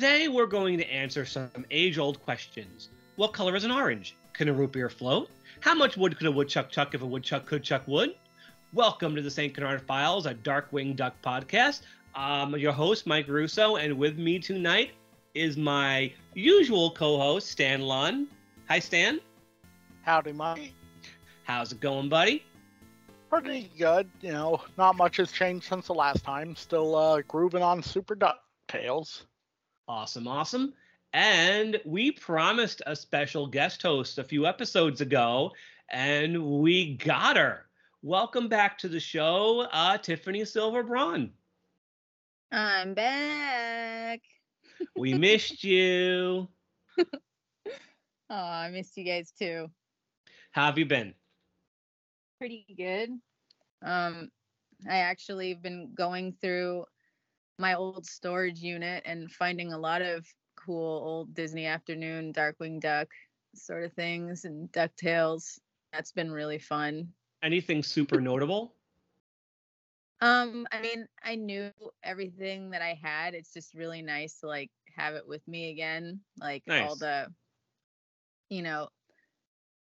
Today we're going to answer some age-old questions. What color is an orange? Can a root beer float? How much wood could a woodchuck chuck if a woodchuck could chuck wood? Welcome to the St. Canard Files, a Darkwing Duck podcast. I'm your host, Mike Russo, and with me tonight is my usual co-host, Stan Lunn. Hi, Stan. Howdy, Mike. How's it going, buddy? Pretty good. You know, not much has changed since the last time. Still uh, grooving on Super Duck Tales. Awesome, awesome. And we promised a special guest host a few episodes ago, and we got her. Welcome back to the show, uh, Tiffany Silver Braun. I'm back. We missed you. Oh, I missed you guys too. How have you been? Pretty good. Um, I actually have been going through my old storage unit and finding a lot of cool old Disney afternoon Darkwing Duck sort of things and DuckTales. That's been really fun. Anything super notable? Um, I mean, I knew everything that I had. It's just really nice to like have it with me again. Like all the you know,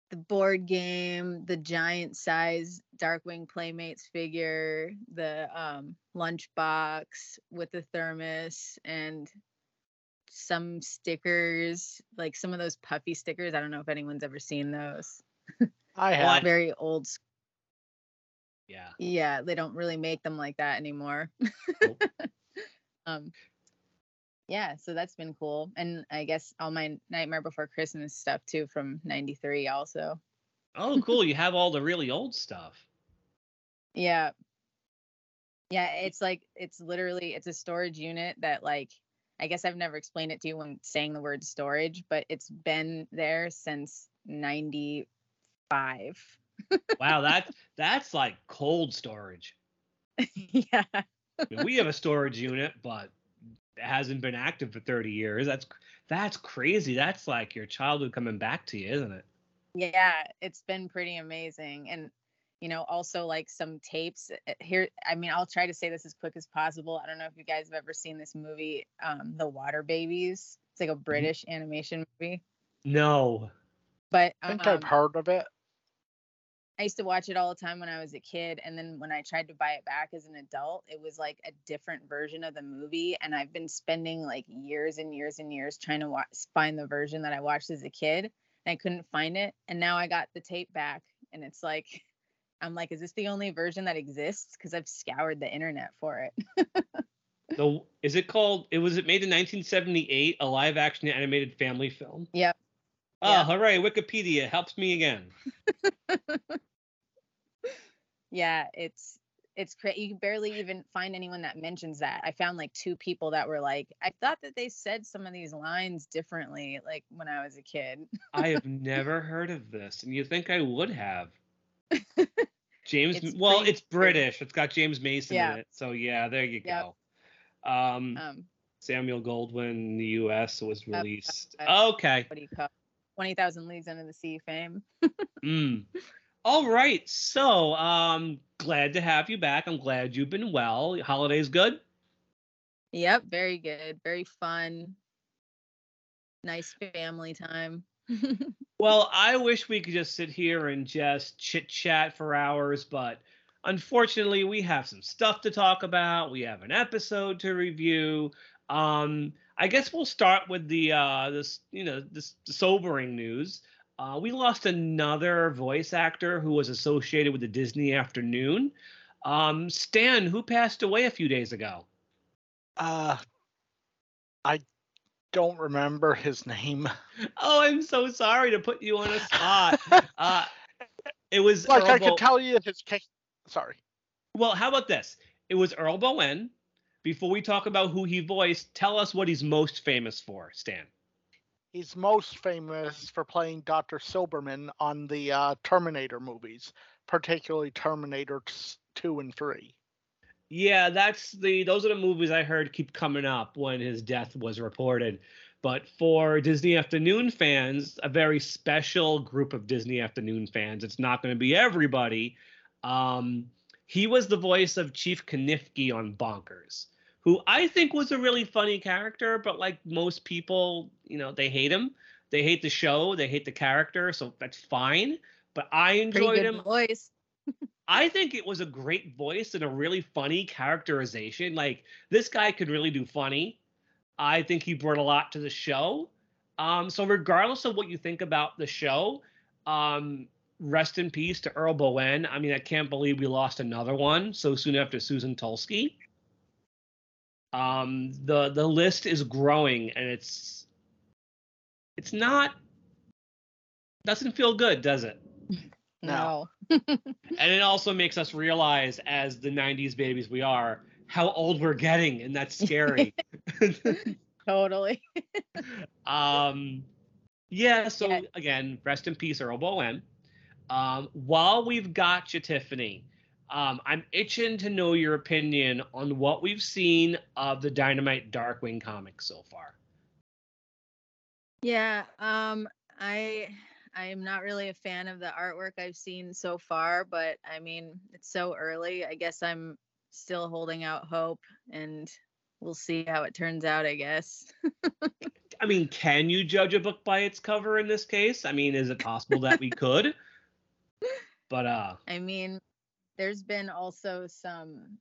the board game, the giant size Darkwing Playmates figure, the um lunchbox with the thermos and some stickers, like some of those puffy stickers. I don't know if anyone's ever seen those. I have. Very old Yeah. yeah, they don't really make them like that anymore. Nope. um yeah, so that's been cool. And I guess all my Nightmare Before Christmas stuff too from 93 also. Oh, cool. You have all the really old stuff. Yeah. Yeah, it's like it's literally it's a storage unit that like I guess I've never explained it to you when saying the word storage, but it's been there since 95. Wow, that that's like cold storage. yeah. We have a storage unit, but hasn't been active for 30 years. That's that's crazy. That's like your childhood coming back to you, isn't it? Yeah, it's been pretty amazing. And, you know, also like some tapes uh, here. I mean, I'll try to say this as quick as possible. I don't know if you guys have ever seen this movie, um, The Water Babies. It's like a British animation movie. No. But I think um, I've heard of it. I used to watch it all the time when I was a kid. And then when I tried to buy it back as an adult, it was like a different version of the movie. And I've been spending like years and years and years trying to wa- find the version that I watched as a kid. And I couldn't find it. And now I got the tape back. And it's like, I'm like, is this the only version that exists? Because I've scoured the internet for it. The is it called? It was it made in 1978, a live action animated family film. Yep. Ah, oh, Yeah. hooray! Wikipedia helps me again. yeah, it's it's crazy. You can barely even find anyone that mentions that. I found like two people that were like, I thought that they said some of these lines differently, like when I was a kid. I have never heard of this, and you think I would have. James, It's well, pretty it's British. It's got James Mason Yeah. in it, so yeah, there you Yep. go. Um, Um, Samuel Goldwyn in the U.S. was Yep, released. uh, Okay. what do you call Twenty Thousand Leagues Under the Sea fame? Mm. All right. So, um, glad to have you back. I'm glad you've been well. Holidays good. Yep, very good, very fun, nice family time. Well, I wish we could just sit here and just chit chat for hours, but unfortunately, we have some stuff to talk about. We have an episode to review. Um, I guess we'll start with the uh, this you know this sobering news. Uh, we lost another voice actor who was associated with the Disney Afternoon. Um, Stan, who passed away a few days ago. Uh, I don't remember his name. Oh, I'm so sorry to put you on a spot. uh, it was like Earl I Bo- could tell you his case. Sorry. Well, how about this? It was Earl Boen. Before we talk about who he voiced, tell us what he's most famous for, Stan. He's most famous for playing Dr. Silberman on the uh, Terminator movies, particularly Terminator 2 and 3. Yeah, that's the those are the movies I heard keep coming up when his death was reported. But for Disney Afternoon fans, a very special group of Disney Afternoon fans, it's not going to be everybody. Um, he was the voice of Chief Kanifky on Bonkers, who I think was a really funny character, but like most people, you know, they hate him. They hate the show, they hate the character, so that's fine. But I enjoyed him. voice. I think it was a great voice and a really funny characterization. Like this guy could really do funny. I think he brought a lot to the show. Um, so regardless of what you think about the show, um, rest in peace to Earl Boen. I mean, I can't believe we lost another one so soon after Susan Tolsky. Um, the the list is growing and it's it's not doesn't feel good, does it? No. No. And it also makes us realize, as the 90s babies we are, how old we're getting, and that's scary. Totally. um, yeah, so Yeah. again, rest in peace, Earl Boen. Um, while we've got you, Tiffany, um, I'm itching to know your opinion on what we've seen of the Dynamite Darkwing comics so far. Yeah, um I I am not really a fan of the artwork I've seen so far, but I mean, it's so early. I guess I'm still holding out hope and we'll see how it turns out, I guess. I mean, can you judge a book by its cover in this case? I mean, is it possible that we could? But uh, I mean, there's been also some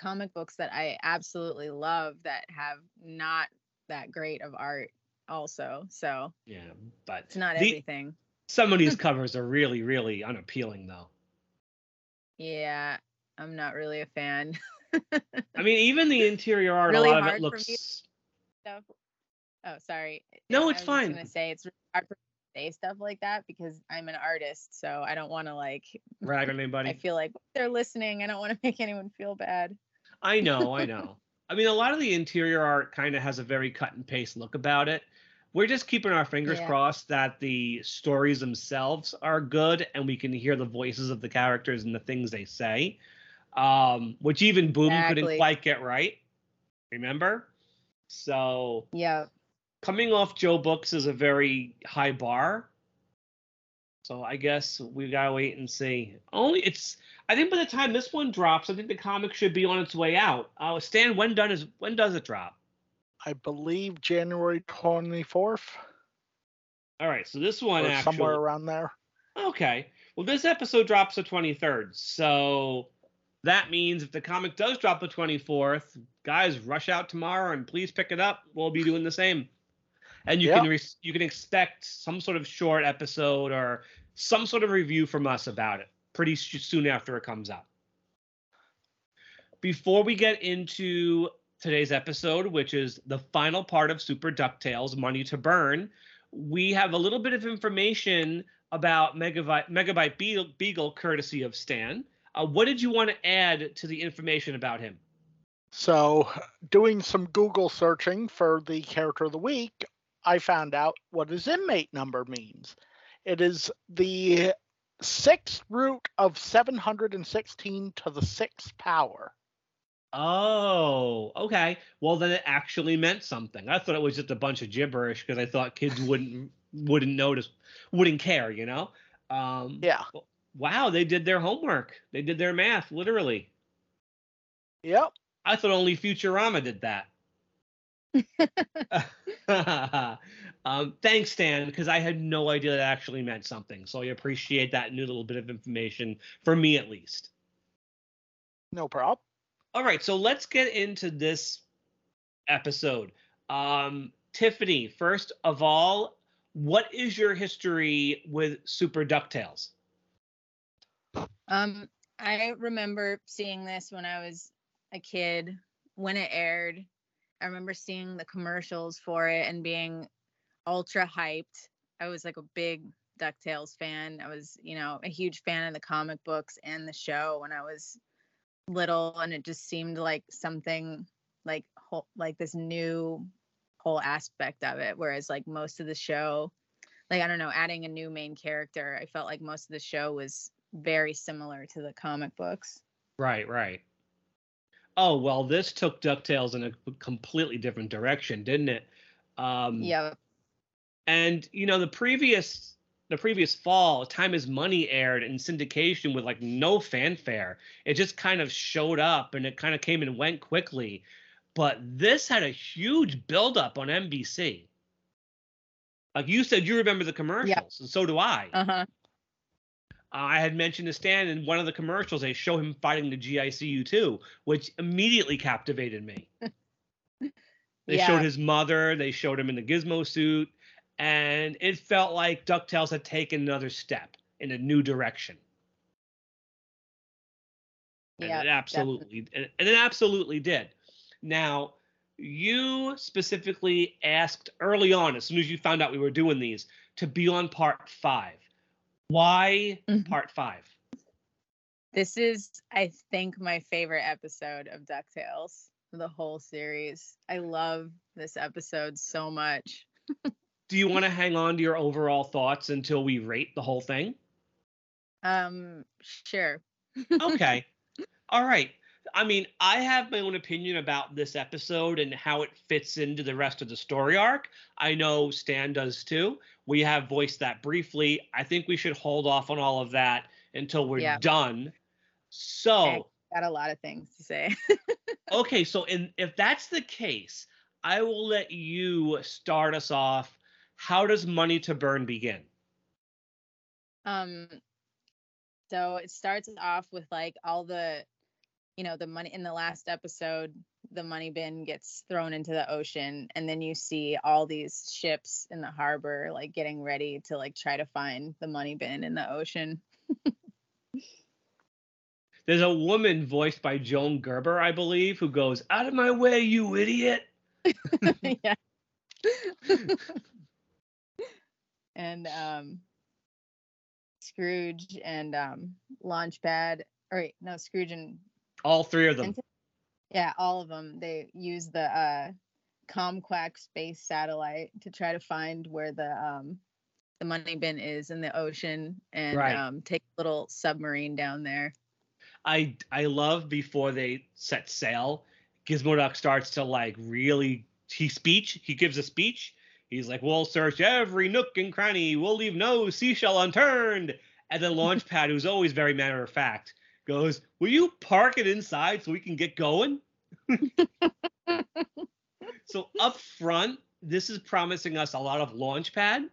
comic books that I absolutely love that have not that great of art also. So, yeah, but it's not the- everything. some of these covers are really, really unappealing, though. Yeah, I'm not really a fan. I mean, even the interior art, Really a lot of it looks. Oh, sorry. No, I it's was just fine. gonna say it's really hard for say stuff like that because I'm an artist, so I don't want to like. Rag on anybody. I feel like they're listening. I don't want to make anyone feel bad. I know, I know. I mean, a lot of the interior art kind of has a very cut and paste look about it. We're just keeping our fingers Yeah. crossed that the stories themselves are good and we can hear the voices of the characters and the things they say, um, which even Boom couldn't quite get right. Remember? So Yeah. Coming off Joe Books is a very high bar. So I guess we gotta wait and see. Only it's I think by the time this one drops, I think the comic should be on its way out. Uh, Stan, when done is when does it drop? I believe January 24th All right, so this one actually somewhere around there. okay. Well, this episode drops the twenty third, so that means if the comic does drop the twenty fourth, guys, rush out tomorrow and please pick it up. We'll be doing the same, and you Yeah. can re- you can expect some sort of short episode or some sort of review from us about it pretty soon after it comes out. Before we get into today's episode, which is the final part of Super DuckTales Money to Burn, we have a little bit of information about Megabyte, Megabyte Beagle, Beagle, courtesy of Stan. Uh, what did you want to add to the information about him? So, doing some Google searching for the character of the week, I found out what his inmate number means. It is the sixth root of 716 to the sixth power. Oh, okay. Well, then it actually meant something. I thought it was just a bunch of gibberish because I thought kids wouldn't wouldn't notice, wouldn't care, you know. Um, Yeah. Wow, they did their homework. They did their math, literally. Yep. I thought only Futurama did that. um, thanks, Stan, because I had no idea that actually meant something. So I appreciate that new little bit of information for me, at least. No problem. All right, so let's get into this episode. Um, Tiffany, first of all, what is your history with Super DuckTales? Um, I remember seeing this when I was a kid when it aired. I remember seeing the commercials for it and being ultra hyped. I was like a big DuckTales fan. I was, you know, a huge fan of the comic books and the show when I was little and it just seemed like something like whole, like this new whole aspect of it whereas like most of the show like I don't know, adding a new main character, I felt like most of the show was very similar to the comic books. Right, right. Oh well, this took Ducktales in a completely different direction, didn't it? Um, Yeah. And you know, the previous the previous fall, Time is Money aired in syndication with like no fanfare. It just kind of showed up and it kind of came and went quickly. But this had a huge buildup on NBC. Like you said, you remember the commercials, and so do I. Uh-huh. I had mentioned to Stan in one of the commercials, they show him fighting the GICU too, which immediately captivated me. they Yeah. showed his mother, they showed him in the gizmo suit, and it felt like DuckTales had taken another step in a new direction. And Yeah. it absolutely and, and it absolutely did. Now, you specifically asked early on, as soon as you found out we were doing these, to be on part five. Why Mhm. part five? This is, I think, my favorite episode of DuckTales, the whole series. I love this episode so much. Do you want to hang on to your overall thoughts until we rate the whole thing? Um, sure. Okay. All right. I mean, I have my own opinion about this episode and how it fits into the rest of the story arc. I know Stan does too. We have voiced that briefly. I think we should hold off on all of that until we're Yeah. done. So, Got a lot of things to say. okay, so in if that's the case, I will let you start us off. How does Money to Burn begin? Um, so it starts off with like all the, you know, the money in the last episode, the money bin gets thrown into the ocean, and then you see all these ships in the harbor like getting ready to like try to find the money bin in the ocean. There's a woman voiced by Joan Gerber, I believe, who goes, Out of my way, you idiot. yeah. and um Scrooge and um Launchpad or wait, no Scrooge and All three of them. Yeah, all of them. They use the uh Comquack space satellite to try to find where the um the money bin is in the ocean and Right. um take a little submarine down there. I I love before they set sail, Gizmoduck starts to like really he speech. He gives a speech. He's like, "We'll search every nook and cranny. We'll leave no seashell unturned." And then Launchpad, who's always very matter of fact, goes, "Will you park it inside so we can get going?" so up front, this is promising us a lot of Launchpad,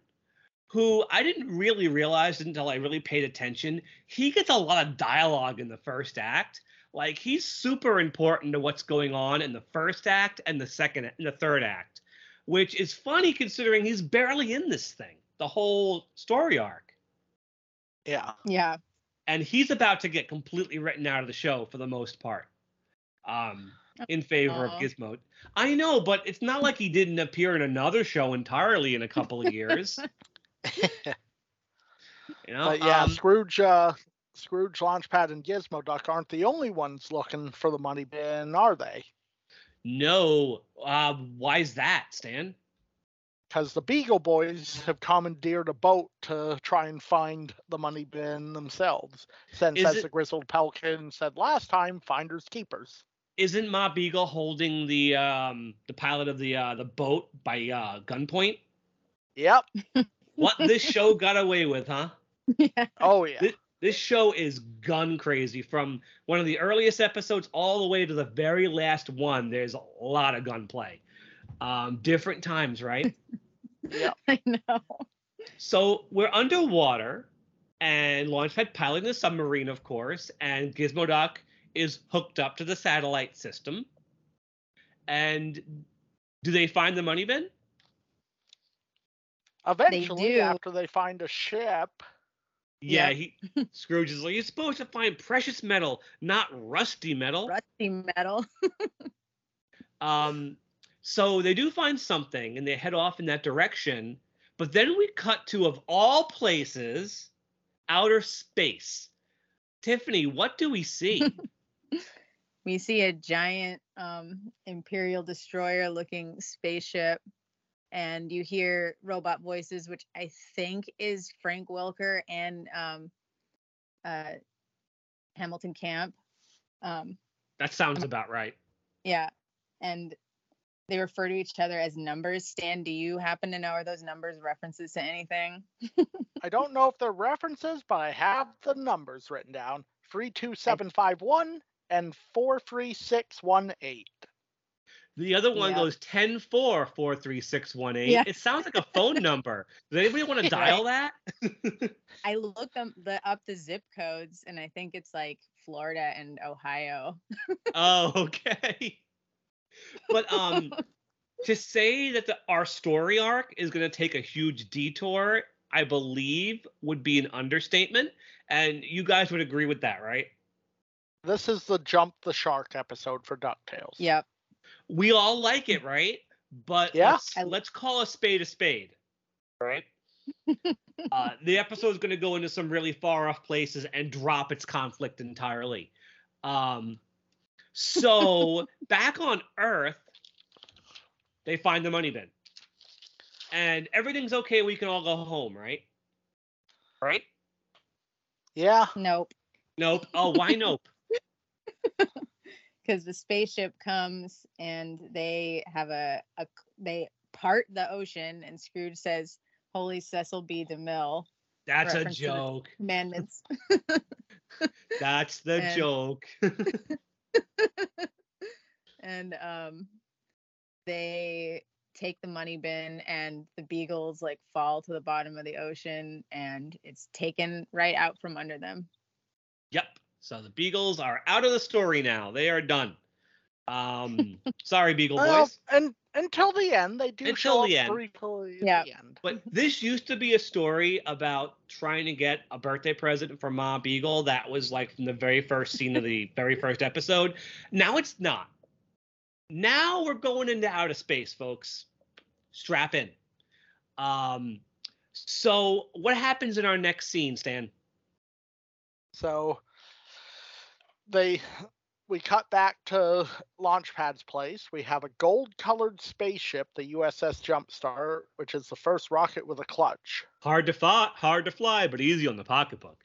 who I didn't really realize until I really paid attention. He gets a lot of dialogue in the first act. Like he's super important to what's going on in the first act and the second and the third act, which is funny considering he's barely in this thing, the whole story arc. Yeah. Yeah. And he's about to get completely written out of the show for the most part. Um in favor Aw. of Gizmo. I know, but it's not like he didn't appear in another show entirely in a couple of years. You know, But yeah, Um, Scrooge, uh, Scrooge, Launchpad, and Gizmo Duck aren't the only ones looking for the money bin, are they? no. Uh, why is that, Stan? Because the Beagle Boys have commandeered a boat to try and find the money bin themselves. Since, Is as it- the Grizzled Pelican said last time, finders keepers. Isn't Ma Beagle holding the um the pilot of the uh the boat by uh gunpoint? Yep. What this show got away with, huh? yeah. Oh yeah. Thi- This show is gun crazy from one of the earliest episodes all the way to the very last one. There's a lot of gunplay. Um, different times, right? Yep. I know. So we're underwater, and Launchpad piloting the submarine, of course, and Gizmoduck is hooked up to the satellite system. And do they find the money bin? Eventually, do. after they find a ship, Yeah, Yeah. he Scrooge is like, you're supposed to find precious metal, not rusty metal. Rusty metal. Um, so they do find something and they head off in that direction. But then we cut to, of all places, outer space. Tiffany, what do we see? we see a giant um, imperial destroyer looking spaceship and you hear robot voices which i think is frank welker and um, uh, hamilton camp um, that sounds about right. yeah and they refer to each other as numbers. Stan, do you happen to know are those numbers references to anything? I don't know if they're references, but I have the numbers written down 32751 and 43618. The other one Yeah. goes 10 4 43618. Yeah. It sounds like a phone number. Does anybody want to dial that? I looked them the up the zip codes and I think it's like Florida and Ohio. oh, okay. But um to say that the our story arc is going to take a huge detour, I believe would be an understatement and you guys would agree with that, right? This is the Jump the Shark episode for DuckTales. Yep. We all like it, right? But Yeah. let's, let's call a spade a spade, right? uh, the episode is going to go into some really far off places and drop its conflict entirely. Um, so back on Earth, they find the money bin, and everything's okay. We can all go home, right? Right? Yeah. Nope. Nope. Oh, why nope? Because the spaceship comes and they have a, a they part the ocean and Scrooge says, Holy Cecil B. DeMille That's a Reference to the- joke. commandments. That's the And- joke. and um they take the money bin and the beagles like fall to the bottom of the ocean and it's taken right out from under them Yep. So the Beagles are out of the story now. They are done. Um, sorry, Beagle Well, boys. and until the end, they do Until show the up end. briefly at Yeah. the end. But this used to be a story about trying to get a birthday present for Ma Beagle. That was like from the very first scene of the very first episode. Now it's not. Now we're going into outer space, folks. Strap in. Um, so what happens in our next scene, Stan? So they we cut back to Launchpad's place. We have a gold-colored spaceship, the USS Jumpstar, which is the first rocket with a clutch. Hard to fly, hard to fly, but easy on the pocketbook.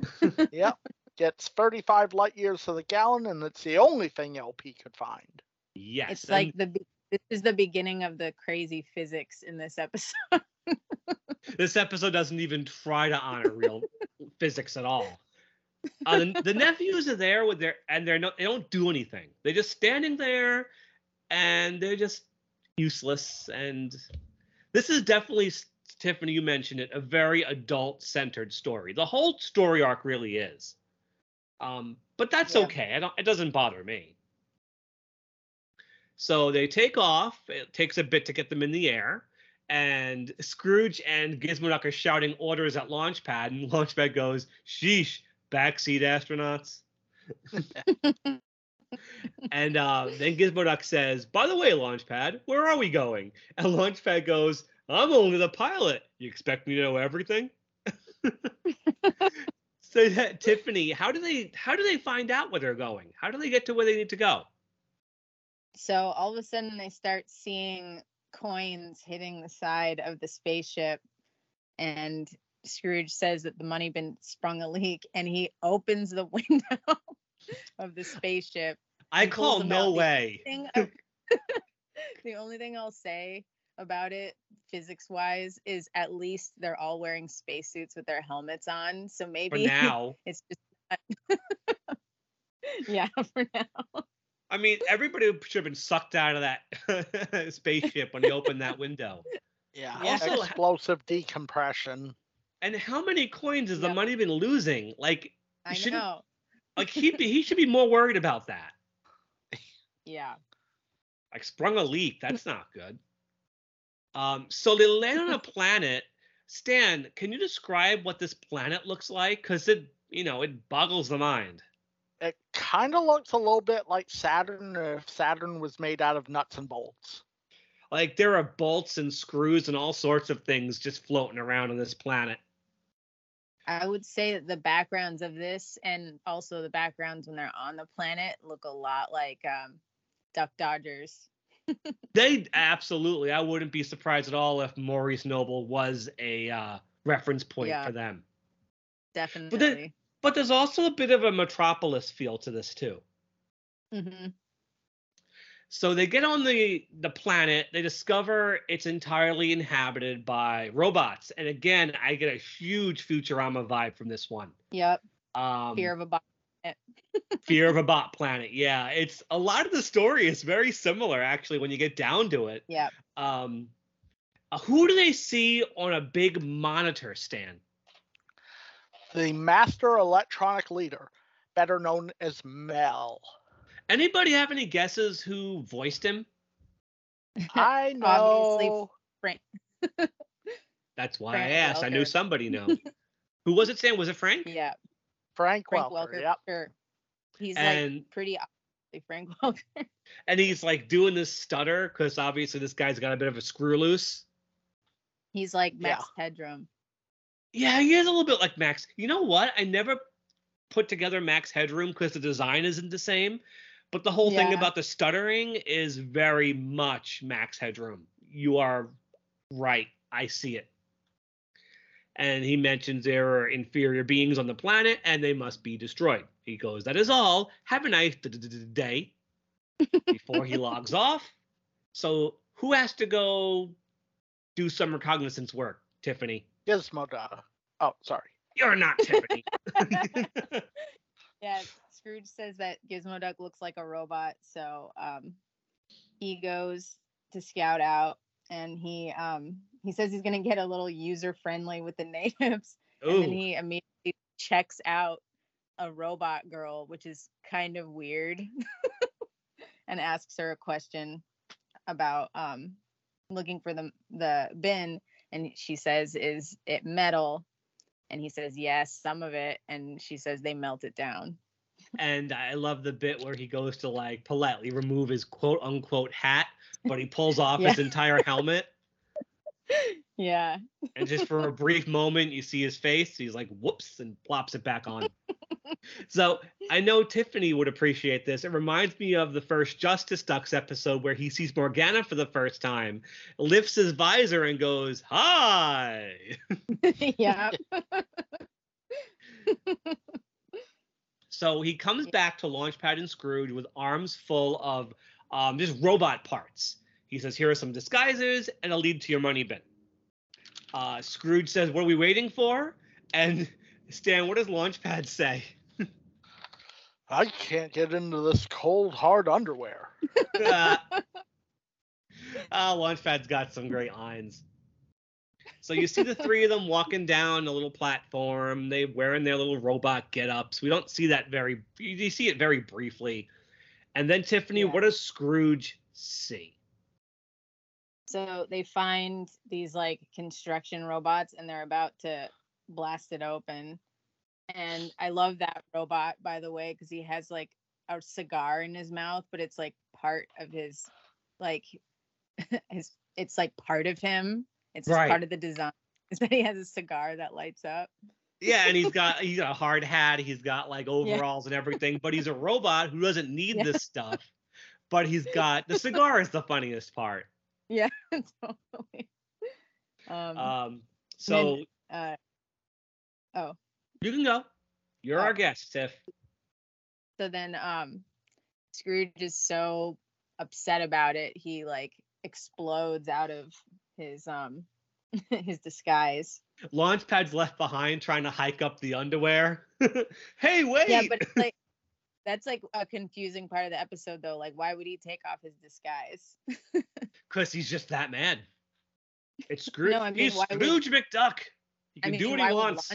yep. Gets 35 light years to the gallon, and it's the only thing LP could find. Yes. it's like the this is the beginning of the crazy physics in this episode this episode doesn't even try to honor real physics at all. Uh, the, the nephews are there with their and they're no, they don't do anything. They're just standing there, and they're just useless. And this is definitely Tiffany. You mentioned it, a very adult-centered story. The whole story arc really is. Um, but that's Yeah. okay. I don't, it doesn't bother me. So they take off. It takes a bit to get them in the air and Scrooge and Gizmoduck are shouting orders at Launchpad, and Launchpad goes, "Sheesh, backseat astronauts." and uh, then Gizmoduck says, "By the way, Launchpad, where are we going?" And Launchpad goes, "I'm only the pilot. You expect me to know everything?" so that, Tiffany, how do they how do they find out where they're going? How do they get to where they need to go? so all of a sudden they start seeing coins hitting the side of the spaceship and Scrooge says that the money bin sprung a leak and he opens the window of the spaceship. I call no out. The way. Of- the only thing I'll say about it physics wise is at least they're all wearing spacesuits with their helmets on. So maybe For maybe now. it's just yeah, for now. I mean, everybody should have been sucked out of that spaceship when he opened that window. Yeah. Yeah. Also- Explosive decompression. And how many coins has the money been losing? Like, I shouldn't- know. like he be, he should be more worried about that. Yeah. Like, sprung a leak. That's not good. Um, so they land on a planet. Stan, can you describe what this planet looks like? Because it, you know, it boggles the mind. It kind of looks a little bit like Saturn if Saturn was made out of nuts and bolts. Like there are bolts and screws and all sorts of things just floating around on this planet. I would say that the backgrounds of this and also the backgrounds when they're on the planet look a lot like um, Duck Dodgers. They absolutely. I wouldn't be surprised at all if Maurice Noble was a uh, reference point Yeah. for them. Definitely. But there's also a bit of a Metropolis feel to this too. hmm So they get on the the planet. They discover it's entirely inhabited by robots. And again, I get a huge Futurama vibe from this one. Yep. Um, Fear of a bot. Fear of a Bot Planet. Yeah, it's a lot of the story is very similar actually when you get down to it. Yep. Um, uh, who do they see on a big monitor stand? The master electronic leader, better known as Mel. Anybody have any guesses who voiced him? I know. Obviously, know. Frank. That's why Frank I asked. I knew somebody knows. who was it, Sam? Was it Frank? Yeah. Frank, Frank Welker. Welker. Yep. Sure. He's And- like pretty obviously Frank Welker. And he's like doing this stutter because obviously this guy's got a bit of a screw loose. He's like Max Headroom. Yeah, he is a little bit like Max. You know what? I never put together Max Headroom because the design isn't the same. But the whole thing about the stuttering is very much Max Headroom. You are right. I see it. And he mentions there are inferior beings on the planet and they must be destroyed. He goes, That is all. Have a nice day before he logs off. So, who has to go do some reconnaissance work, Tiffany? Yes, Gizmodo. Oh, sorry. You're not Tiffany. Yeah, Scrooge says that Gizmo Duck looks like a robot, so um, he goes to scout out, and he um, he says he's gonna get a little user friendly with the natives, and then he immediately checks out a robot girl, which is kind of weird, and asks her a question about um, looking for the the bin, and she says, "Is it metal?" And he says, "Yes, some of it," and she says they melt it down. And I love the bit where he goes to like politely remove his quote unquote hat, but he pulls off his entire helmet. Yeah. And just for a brief moment, you see his face. He's like, whoops, and plops it back on. so I know Tiffany would appreciate this. It reminds me of the first Justice Ducks episode where he sees Morgana for the first time, lifts his visor, and goes, Hi. yeah. So he comes back to Launchpad and Scrooge with arms full of um, just robot parts. He says, Here are some disguises, and it'll lead to your money bin. Uh, Scrooge says, What are we waiting for? And Stan, what does Launchpad say? I can't get into this cold, hard underwear. uh, uh, Launchpad's got some great lines. So you see the three of them walking down a little platform. They wearing their little robot get-ups. We don't see that very. You see it very briefly, and then Tiffany, Yeah. what does Scrooge see? So they find these like construction robots and they're about to blast it open. And I love that robot, by the way, because he has like a cigar in his mouth, but it's like part of his, like, his, it's like part of him. It's Right. part of the design. Is that he has a cigar that lights up. Yeah, and he's got he's got a hard hat. He's got like overalls and everything, but he's a robot who doesn't need Yeah. this stuff. But he's got the cigar is the funniest part. Yeah, totally. Um, Um, so uh, oh, you can go. You're Oh. our guest, Tiff. so then um Scrooge is so upset about it, he like explodes out of his um his disguise. Launchpad's left behind trying to hike up the underwear. hey, wait! Yeah, but like that's like a confusing part of the episode though. Like why would he take off his disguise? because he's just that man. It's Scrooge. No, I mean, he's why would- Scrooge McDuck. He I can mean, do what he wants.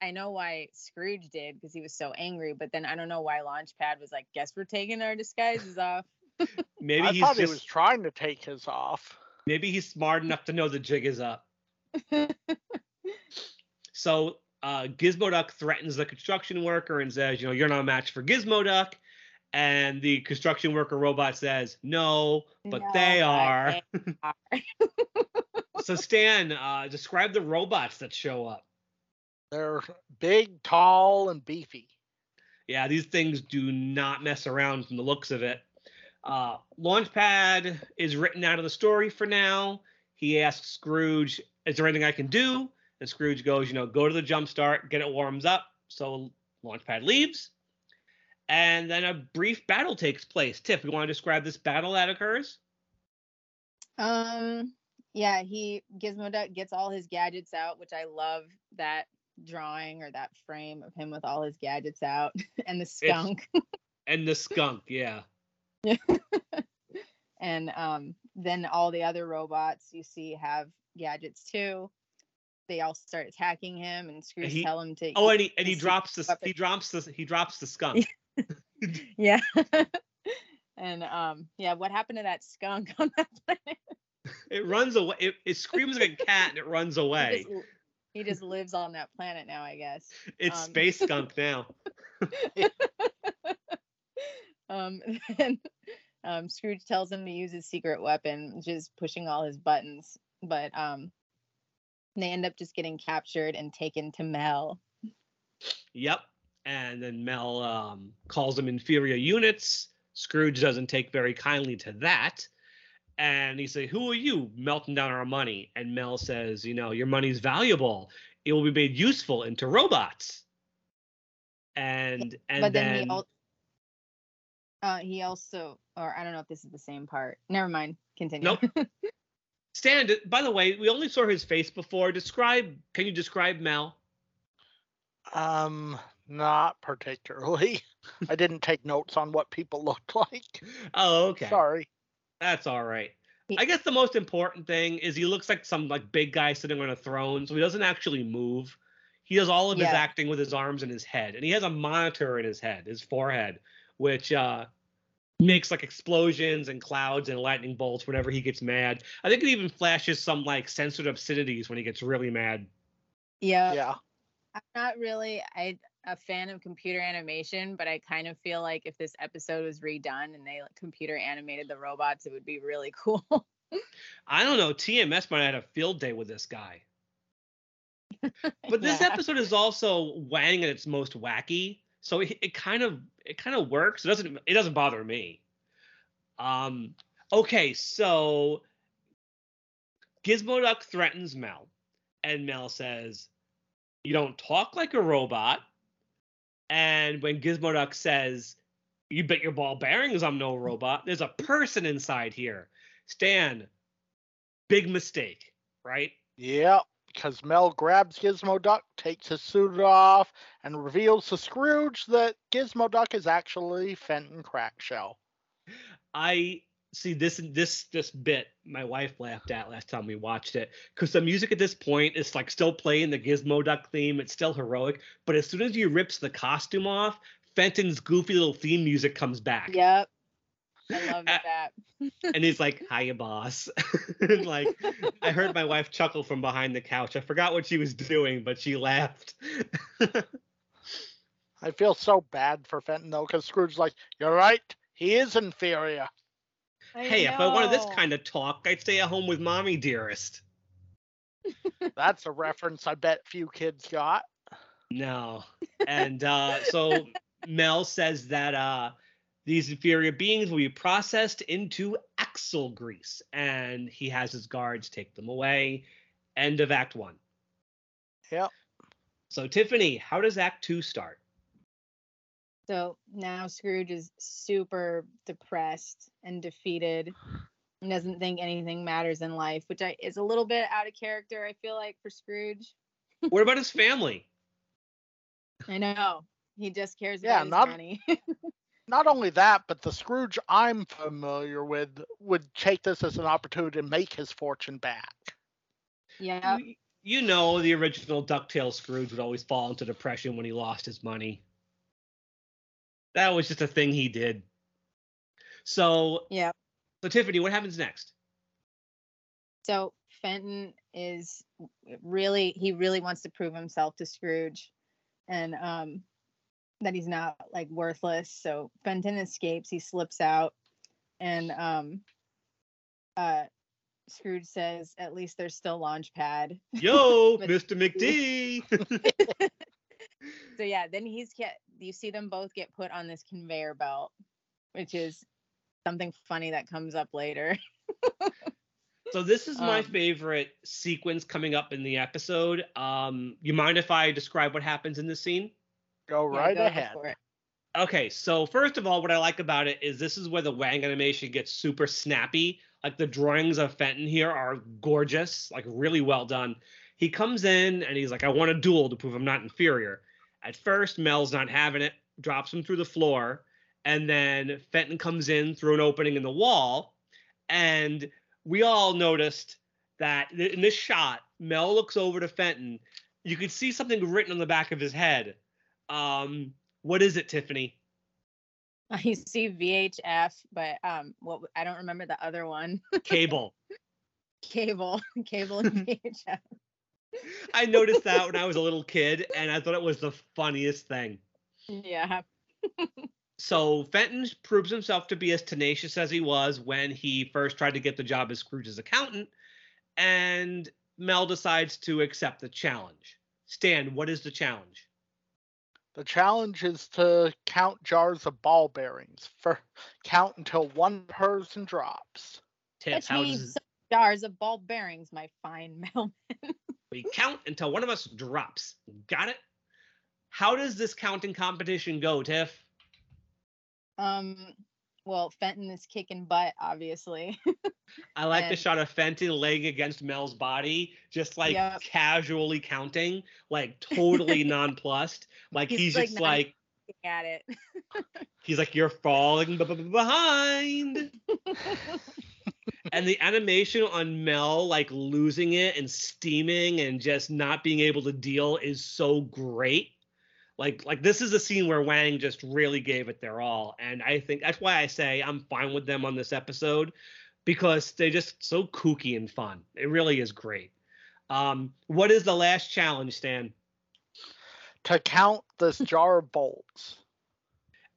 I know why Scrooge did because he was so angry, but then I don't know why Launchpad was like, "Guess we're taking our disguises off." Maybe I he's thought just he was trying to take his off. Maybe he's smart enough to know the jig is up. So uh, Gizmo Duck threatens the construction worker and says, "You know, you're not a match for Gizmo Duck." And the construction worker robot says, "No, but No, they are." they are. so Stan, uh, describe the robots that show up. They're big, tall, and beefy. Yeah, these things do not mess around from the looks of it. Uh, Launchpad is written out of the story for now. He asks Scrooge, "Is there anything I can do?" And Scrooge goes, "You know, go to the jump start, get it warms up." So Launchpad leaves, And then a brief battle takes place. Tiff, you want to describe this battle that occurs? Um, yeah, he Gizmo Duck gets all his gadgets out, which I love that drawing or that frame of him with all his gadgets out and the skunk. and the skunk, yeah. and um, then all the other robots you see have gadgets too. They all start attacking him, and Scrooge he, tell him to. Oh, and he and he drops the he drops the he drops the skunk. yeah. and um, yeah, what happened to that skunk on that planet? It runs away. It, it screams like a cat and it runs away. He just, he just lives on that planet now, I guess. It's um, space skunk now. Um, and um, Scrooge tells him to use his secret weapon, which is pushing all his buttons. But um, they end up just getting captured and taken to Mel. Yep. And then Mel um, calls them inferior units. Scrooge doesn't take very kindly to that. And he says, Who are you melting down our money? And Mel says, You know, your money's valuable. It will be made useful into robots. And and but then, then he, al- uh, he also, or I don't know if this is the same part. Never mind. Continue. Nope. Stan, by the way, we only saw his face before. Describe, can you describe Mel? Um, not particularly. I didn't take notes on what people looked like. Oh, okay. Sorry. That's all right. I guess the most important thing is he looks like some like big guy sitting on a throne, so he doesn't actually move. He does all of yeah. his acting with his arms and his head, and he has a monitor in his head, his forehead, which uh, makes like explosions and clouds and lightning bolts whenever he gets mad. I think it even flashes some like censored obscenities when he gets really mad. Yeah. Yeah. I'm not really I a fan of computer animation, but I kind of feel like if this episode was redone and they like, computer animated the robots, it would be really cool. I don't know. TMS might have had a field day with this guy. But this yeah. episode is also Wang at its most wacky so it, it kind of it kind of works. It doesn't it doesn't bother me. Um, okay, so Gizmo Duck threatens Mel, and Mel says, "You don't talk like a robot." And when Gizmo Duck says, "You bet your ball bearings I'm no robot," there's a person inside here. Stan, big mistake, right? Yep because Mel grabs Gizmo Duck, takes his suit off, and reveals to Scrooge that Gizmo Duck is actually Fenton Crackshell. I see this this this bit my wife laughed at last time we watched it because the music at this point is like still playing the Gizmo Duck theme. It's still heroic, but as soon as he rips the costume off, Fenton's goofy little theme music comes back. Yep. I love that. and he's like, "Hiya, boss." like, I heard my wife chuckle from behind the couch. I forgot what she was doing, but she laughed. I feel so bad for Fenton though, because Scrooge's like, "You're right. He is inferior." I hey, know. if I wanted this kind of talk, I'd stay at home with mommy, dearest. That's a reference I bet few kids got. No. And uh, so Mel says that uh, these inferior beings will be processed into axle grease, and he has his guards take them away. End of Act One. Yep. So, Tiffany, how does Act Two start? So now Scrooge is super depressed and defeated and doesn't think anything matters in life, which I, is a little bit out of character, I feel like, for Scrooge. what about his family? I know. He just cares yeah, about his not, money. not only that, but the Scrooge I'm familiar with would take this as an opportunity to make his fortune back. Yeah. You know, the original DuckTales Scrooge would always fall into depression when he lost his money. That was just a thing he did. So, yeah. So, Tiffany, what happens next? So, Fenton is really, he really wants to prove himself to Scrooge. And um, that he's not like worthless. So Fenton escapes, he slips out, and um uh Scrooge says, at least there's still Launchpad. Yo, Mr. McD. so yeah, then he's get you see them both get put on this conveyor belt, which is something funny that comes up later. so this is my um, favorite sequence coming up in the episode. Um, you mind if I describe what happens in this scene? Go right go ahead. Okay, so first of all, what I like about it is this is where the Wang animation gets super snappy. Like the drawings of Fenton here are gorgeous, like really well done. He comes in and he's like, I want a duel to prove I'm not inferior. At first, Mel's not having it, drops him through the floor, and then Fenton comes in through an opening in the wall. And we all noticed that in this shot, Mel looks over to Fenton. You could see something written on the back of his head. Um, what is it, Tiffany? I see VHF, but um, what I don't remember the other one. Cable. cable, cable, and VHF. I noticed that when I was a little kid, and I thought it was the funniest thing. Yeah. so Fenton proves himself to be as tenacious as he was when he first tried to get the job as Scrooge's accountant, and Mel decides to accept the challenge. Stan, what is the challenge? The challenge is to count jars of ball bearings. For count until one person drops. Tiff, how does jars of ball bearings, my fine mailman? we count until one of us drops. Got it? How does this counting competition go, Tiff? Um, well, Fenton is kicking butt, obviously. I like and, the shot of Fenton laying against Mel's body, just like yep. casually counting, like totally nonplussed. Like he's, he's like just like at it. he's like, You're falling b- b- behind. and the animation on Mel like losing it and steaming and just not being able to deal is so great. Like like this is a scene where Wang just really gave it their all, and I think that's why I say I'm fine with them on this episode because they're just so kooky and fun. It really is great. Um, what is the last challenge, Stan? To count this jar of bolts.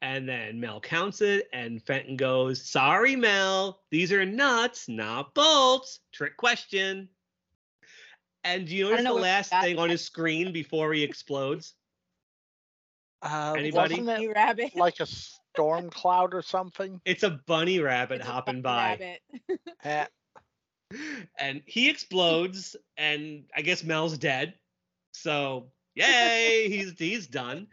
And then Mel counts it, and Fenton goes, Sorry, Mel, these are nuts, not bolts. Trick question. And do you notice the last thing on his screen before he explodes? Uh, Anybody? Wasn't rabbit. like a storm cloud or something? It's a bunny rabbit it's hopping by. Rabbit. and he explodes, and I guess Mel's dead. So yay, he's he's done.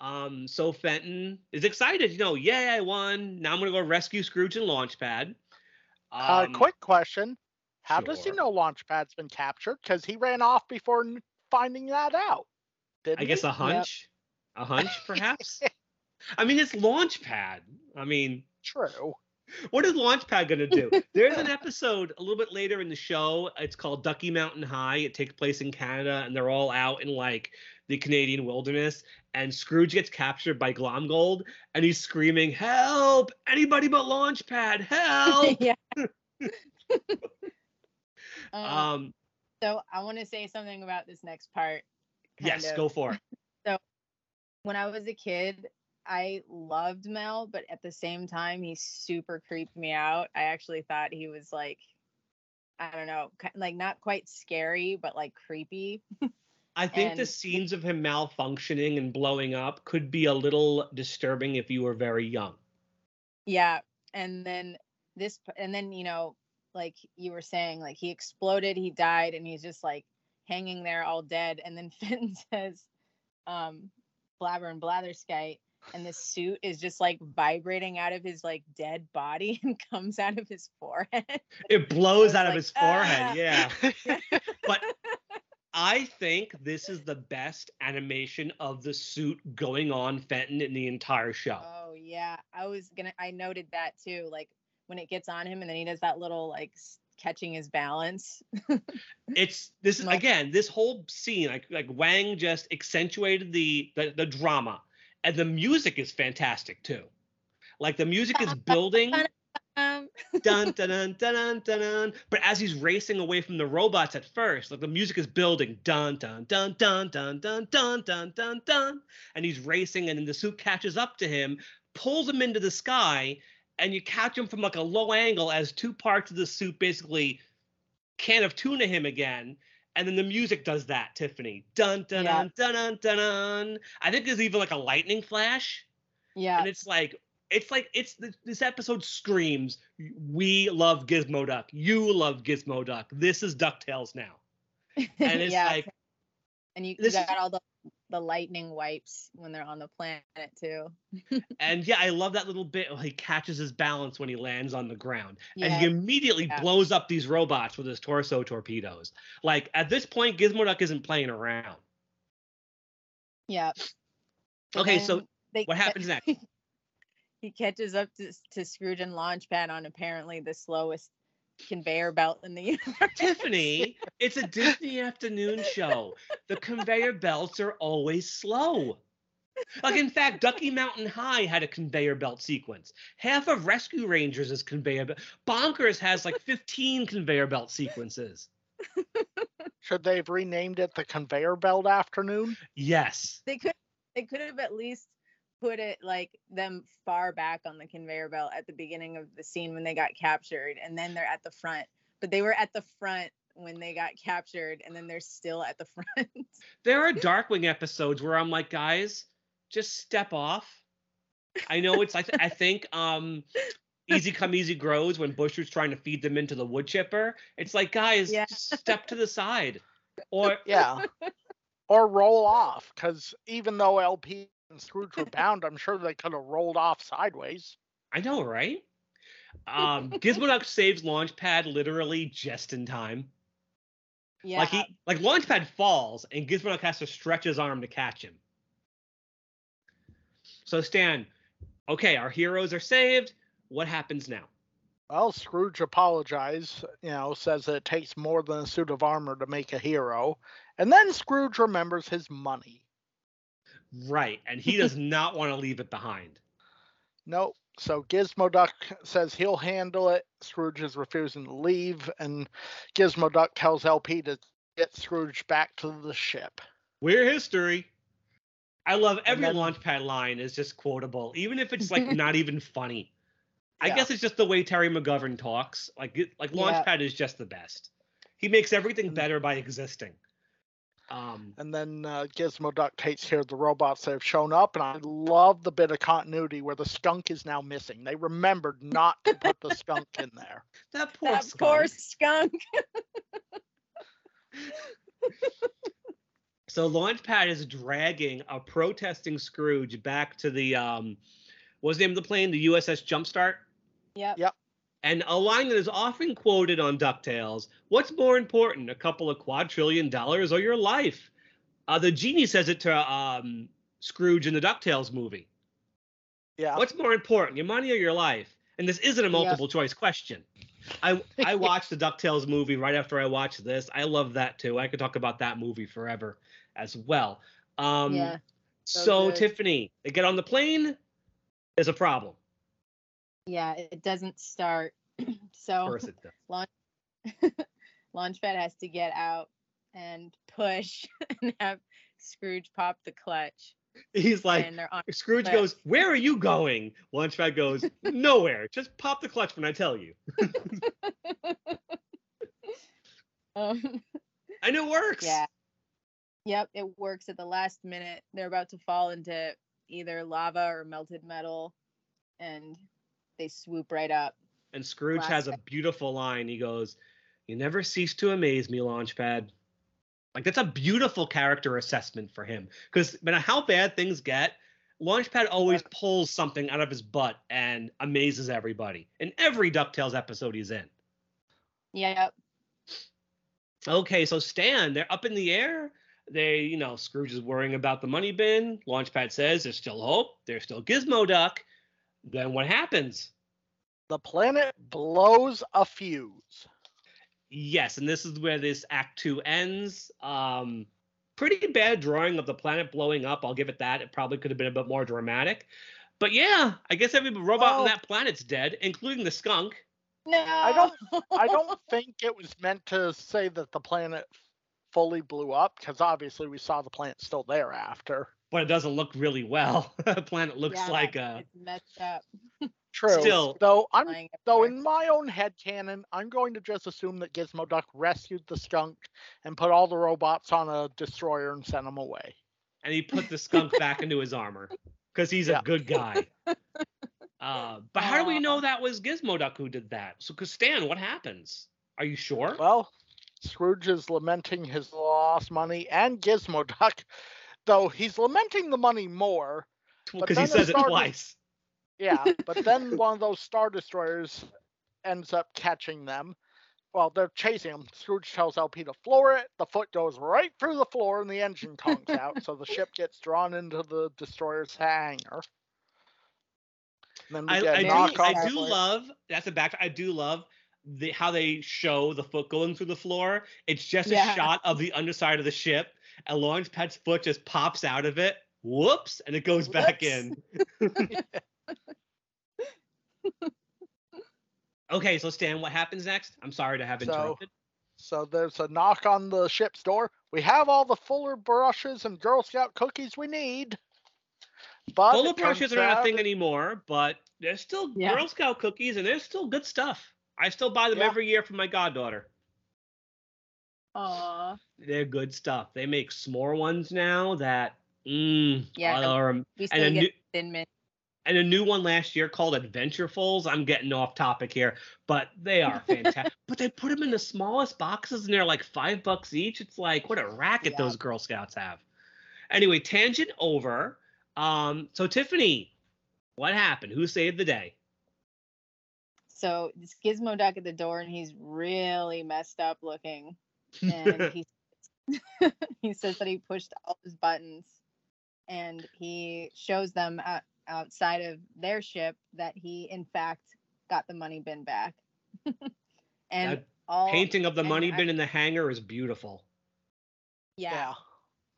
Um, so Fenton is excited. You know, yay, I won. Now I'm gonna go rescue Scrooge and Launchpad. Uh, um, uh, quick question: How sure. does he know Launchpad's been captured? Because he ran off before finding that out. I guess a hunch. A hunch, perhaps. I mean, it's Launchpad. I mean, true. What is Launchpad going to do? There's an episode a little bit later in the show. It's called Ducky Mountain High. It takes place in Canada, and they're all out in like the Canadian wilderness. And Scrooge gets captured by Glomgold, and he's screaming, "Help! Anybody but Launchpad! Help!" yeah. um, um. So I want to say something about this next part. Yes, of. go for it when I was a kid, I loved Mel, but at the same time, he super creeped me out. I actually thought he was like, I don't know, like not quite scary, but like creepy. I think and, the scenes of him malfunctioning and blowing up could be a little disturbing if you were very young. Yeah. And then this, and then, you know, like you were saying, like he exploded, he died, and he's just like hanging there all dead. And then Finn says, um, blabber and blatherskite and the suit is just like vibrating out of his like dead body and comes out of his forehead. It blows out like, of his forehead, ah. yeah. but I think this is the best animation of the suit going on Fenton in the entire show. Oh yeah, I was gonna. I noted that too. Like when it gets on him, and then he does that little like catching his balance. it's this like, again, this whole scene, like like Wang just accentuated the, the the drama, and the music is fantastic too. Like the music is building. dun, um. dun, dun, dun, dun, dun, But as he's racing away from the robots at first, like the music is building, dun, dun, dun, dun, dun, dun, dun, dun, dun, dun, and he's racing, and then the suit catches up to him, pulls him into the sky, and you catch him from like a low angle as two parts of the suit basically can of tuna him again. And then the music does that, Tiffany. Dun dun yeah. dun dun dun dun. I think there's even like a lightning flash. Yeah. And it's like it's like it's this episode screams, "We love Gizmo Duck. You love Gizmo Duck. This is Ducktales now." And it's yeah. like, and you, you got all the the lightning wipes when they're on the planet too. And yeah, I love that little bit. where He catches his balance when he lands on the ground, and he immediately Yeah. blows up these robots with his torso torpedoes. Like at this point, Gizmo Duck isn't playing around. Yeah. Okay, so they what happens next? he catches up to, to Scrooge and Launchpad on apparently the slowest conveyor belt in the universe. Tiffany, it's a Disney afternoon show. The conveyor belts are always slow. Like in fact, Ducky Mountain High had a conveyor belt sequence. Half of Rescue Rangers is conveyor belt. Bonkers has like 15 conveyor belt sequences. Should they have renamed it the conveyor belt afternoon? Yes. they could they could have at least put it like them far back on the conveyor belt at the beginning of the scene when they got captured and then they're at the front but they were at the front when they got captured and then they're still at the front There are Darkwing episodes where I'm like, guys, just step off. I know it's like I think um Easy Come Easy Grows when Bushroot's trying to feed them into the wood chipper. It's like, guys, Yeah. just step to the side. Or Yeah. or roll off, because even though LP and Scrooge were bound, I'm sure they could have rolled off sideways. I know, right? Um Gizmoduck saves Launchpad literally just in time. yeah Like he like Launchpad falls and Gizmoduck has to stretch his arm to catch him. So Stan, okay, our heroes are saved. What happens now? Well, Scrooge apologized, you know, says that it takes more than a suit of armor to make a hero. And then Scrooge remembers his money. Right, and he does not want to leave it behind. Nope. So Gizmo Duck says he'll handle it. Scrooge is refusing to leave, and Gizmo Duck tells LP to get Scrooge back to the ship. We're history. I love every then- launchpad line is just quotable, even if it's like not even funny. I guess it's just the way Terry McGovern talks. Like it- like Yeah. Launchpad is just the best. He makes everything better by existing. Um, And then uh, Gizmo Duck takes care of the robots that have shown up, and I love the bit of continuity where the skunk is now missing. They remembered not to put the skunk in there. that poor that skunk. poor skunk So Launchpad is dragging a protesting Scrooge back to the um, what's the name of the plane? The USS Jumpstart. yep Yep. And a line that is often quoted on DuckTales What's more important, a couple of quadrillion dollars or your life? Uh, the genie says it to um, Scrooge in the DuckTales movie. Yeah. What's more important, your money or your life? And this isn't a multiple choice question. I I watched the DuckTales movie right after I watched this. I love that too. I could talk about that movie forever as well. Um, yeah so so. Tiffany, they get on the plane. There's a problem. yeah it doesn't start Of so course it does. Launchpad has to get out and push and have Scrooge pop the clutch. He's like, and they're on. Scrooge goes, "Where are you going?" Launchpad goes, "Nowhere. Just pop the clutch when I tell you." Um, And it works. yeah. Yep, it works at the last minute. They're about to fall into either lava or melted metal, and they swoop right up. And Scrooge Last has a beautiful line. He goes, "You never cease to amaze me, Launchpad." Like that's a beautiful character assessment for him. Because no matter how bad things get, Launchpad always pulls something out of his butt and amazes everybody in every Ducktales episode he's in. Yeah. Okay, so Stan, they're up in the air. They, you know, Scrooge is worrying about the money bin. Launchpad says there's still hope. There's still Gizmo Duck. Then what happens? The planet blows a fuse. Yes, and this is where this Act Two ends. Um, pretty bad drawing of the planet blowing up. I'll give it that. It probably could have been a bit more dramatic. But yeah, I guess every robot on that planet's dead, including the skunk. No. I don't- I don't think it was meant to say that the planet fully blew up, because obviously we saw the planet still there after. But it doesn't look really well. the planet looks Yeah, like a It's messed up. True. Still- though I'm though in my own head canon, I'm going to just assume that Gizmo Duck rescued the skunk and put all the robots on a destroyer and sent them away. and he put the skunk back into his armor because he's Yeah. a good guy. Uh, but how do we know that was Gizmo Duck who did that? So, cause Stan, what happens? Are you sure? Well, Scrooge is lamenting his lost money, and Gizmo Duck Though he's lamenting the money more. Because then he the says it Star- twice. Yeah, but then one of those star destroyers ends up catching them. Well, they're chasing him. Scrooge tells LP to floor it. The foot goes right through the floor and the engine tongues out, so the ship gets drawn into the destroyer's hangar. And then we I, get do, I do love that's a back. I do love the how they show the foot going through the floor. It's just Yeah. a shot of the underside of the ship, and Launchpad's foot just pops out of it. Whoops, and it goes back in. okay, so Stan, what happens next? I'm sorry to have interrupted. So there's a knock on the ship's door. We have all the Fuller brushes and Girl Scout cookies we need. But Fuller brushes are not a thing anymore, but there's still Yeah. Girl Scout cookies, and there's still good stuff. I still buy them Yeah. every year for my goddaughter. Aw. They're good stuff. They make s'more ones now that mm, Yeah, are- We and still a get new thin mint. And a new one last year called Adventurefuls. I'm getting off topic here, but they are fantastic. but they put them in the smallest boxes and they're like five bucks each. It's like what a racket Yeah. those Girl Scouts have. Anyway, tangent over. Um, so Tiffany, what happened? Who saved the day? So it's Gizmo Duck at the door, and he's really messed up looking. And he he says that he pushed all his buttons, and he shows them out, outside of their ship that he in fact got the money bin back. and That all Painting of the and money I- bin in the hangar is beautiful. yeah, Yeah.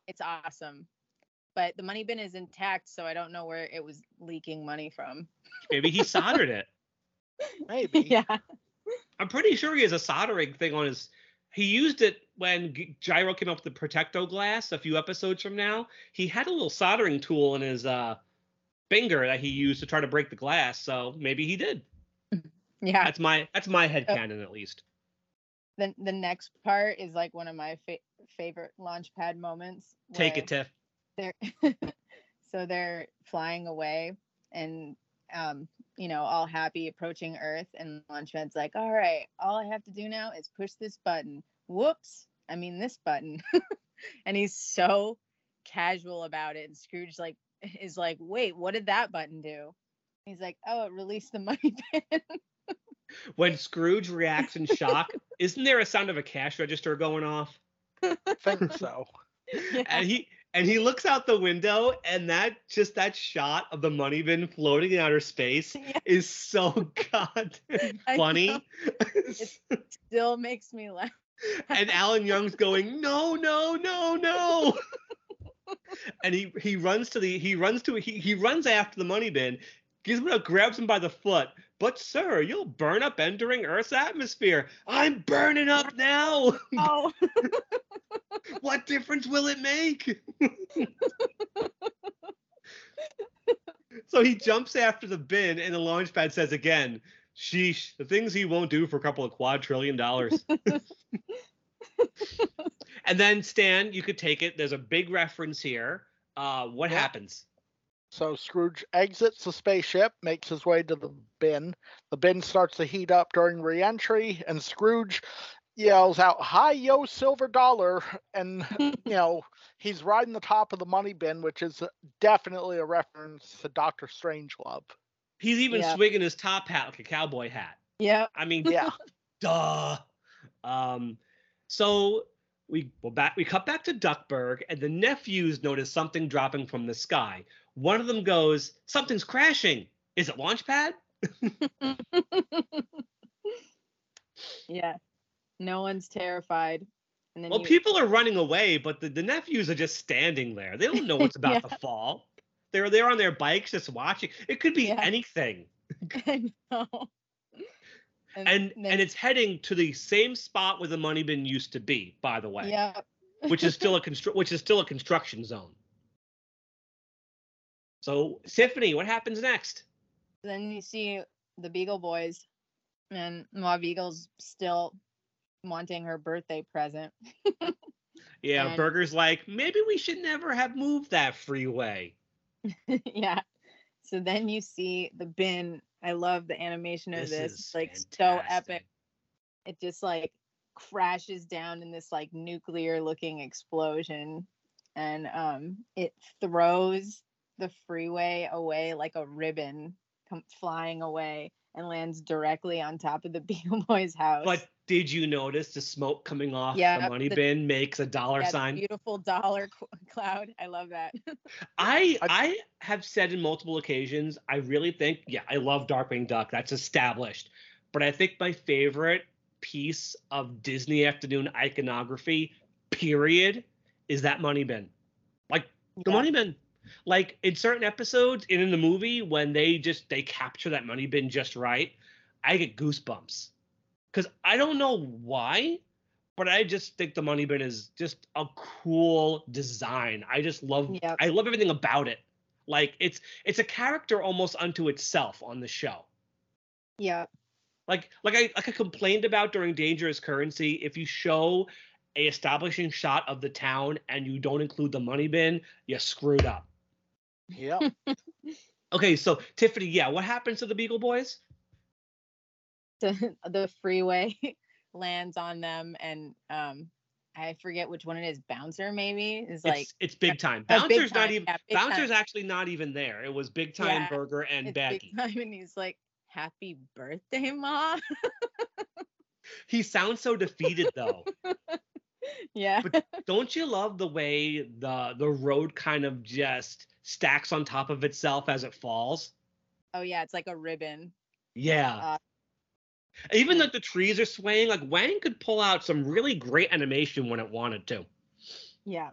it's awesome. But the money bin is intact, so I don't know where it was leaking money from. Maybe he soldered it. Maybe. yeah. I'm pretty sure he has a soldering thing on his. He used it when Gyro came up with the Protecto glass a few episodes from now. He had a little soldering tool in his uh, finger that he used to try to break the glass. So maybe he did. Yeah. That's my that's my head Oh. at least. the the next part is like one of my fa- favorite launchpad moments. Take it, Tiff. They're so they're flying away and um you know all happy approaching Earth and Launchpad's like, all right, all I have to do now is push this button. Whoops, I mean this button, and he's so casual about it. And Scrooge like is like, wait, what did that button do? He's like, oh, it released the money bin. When Scrooge reacts in shock, isn't there a sound of a cash register going off? I think so. And he and he looks out the window, and that just that shot of the money bin floating in outer space Yeah. is so goddamn funny. it Still makes me laugh. and Alan Young's going, no, no, no, no. And he he runs to the he runs to he he runs after the money bin. Gizmo grabs him by the foot. But sir, you'll burn up entering Earth's atmosphere. I'm burning up now. Oh, what difference will it make? so he jumps after the bin, and the launch pad says again, Sheesh, the things he won't do for a couple of quadrillion dollars. and then, Stan, you could take it. There's a big reference here. Uh, what Yeah. happens? So Scrooge exits the spaceship, makes his way to the bin. The bin starts to heat up during re-entry, and Scrooge yells out, "Hi, yo, silver dollar!" And you know he's riding the top of the money bin, which is definitely a reference to Doctor Strangelove. He's even Yeah. swinging his top hat like a cowboy hat. yeah. I mean, Yeah, duh. Um, so we well back we cut back to Duckburg, and the nephews notice something dropping from the sky. One of them goes, "Something's crashing. Is it Launchpad?" yeah. No one's terrified. And then Well, you- people are running away, but the, the nephews are just standing there. They don't know what's about to fall. They're they're on their bikes just watching. It could be Yeah. anything. I know. And then- and it's heading to the same spot where the money bin used to be, by the way. yeah. which is still a constru- which is still a construction zone. So, Tiffany, what happens next? Then you see the Beagle Boys, and Ma Beagle's still wanting her birthday present. Yeah, And- Burger's like, maybe we should never have moved that freeway. yeah. So then you see the bin. I love the animation of This this. is It's like so epic. It just like crashes down in this like nuclear looking explosion. and um, it throws the freeway away like a ribbon, come flying away, and lands directly on top of the Beagle Boys' house. But did you notice the smoke coming off Yeah, the money the- bin makes a dollar Yeah, sign? beautiful dollar qu- cloud. I love that. I I- I have said in multiple occasions, I really think, yeah, I love Darkwing Duck. That's established. But I think my favorite piece of Disney afternoon iconography, period, is that money bin. Like the Yeah. money bin. Like in certain episodes and in the movie, when they just they capture that money bin just right, I get goosebumps. Cause I don't know why, but I just think the money bin is just a cool design. I just love Yep. I love everything about it. Like it's it's a character almost unto itself on the show. Yeah. Like like I like I complained about during Dangerous Currency, if you show a establishing shot of the town and you don't include the money bin, you screwed up. Yep. Okay, so Tiffany, yeah, what happens to the Beagle Boys? the, the freeway lands on them and um I forget which one it is. Bouncer maybe is like it's it's big time. Oh, big Bouncer's not even yeah, Bouncer's time. actually not even there. It was Big Time Yeah, Burger and it's Baggy. big time and he's like, Happy birthday, mom." He sounds so defeated though. yeah. But don't you love the way the the road kind of just stacks on top of itself as it falls? Oh yeah, it's like a ribbon. Yeah. Uh, Even like the trees are swaying, like Wang could pull out some really great animation when it wanted to. Yeah.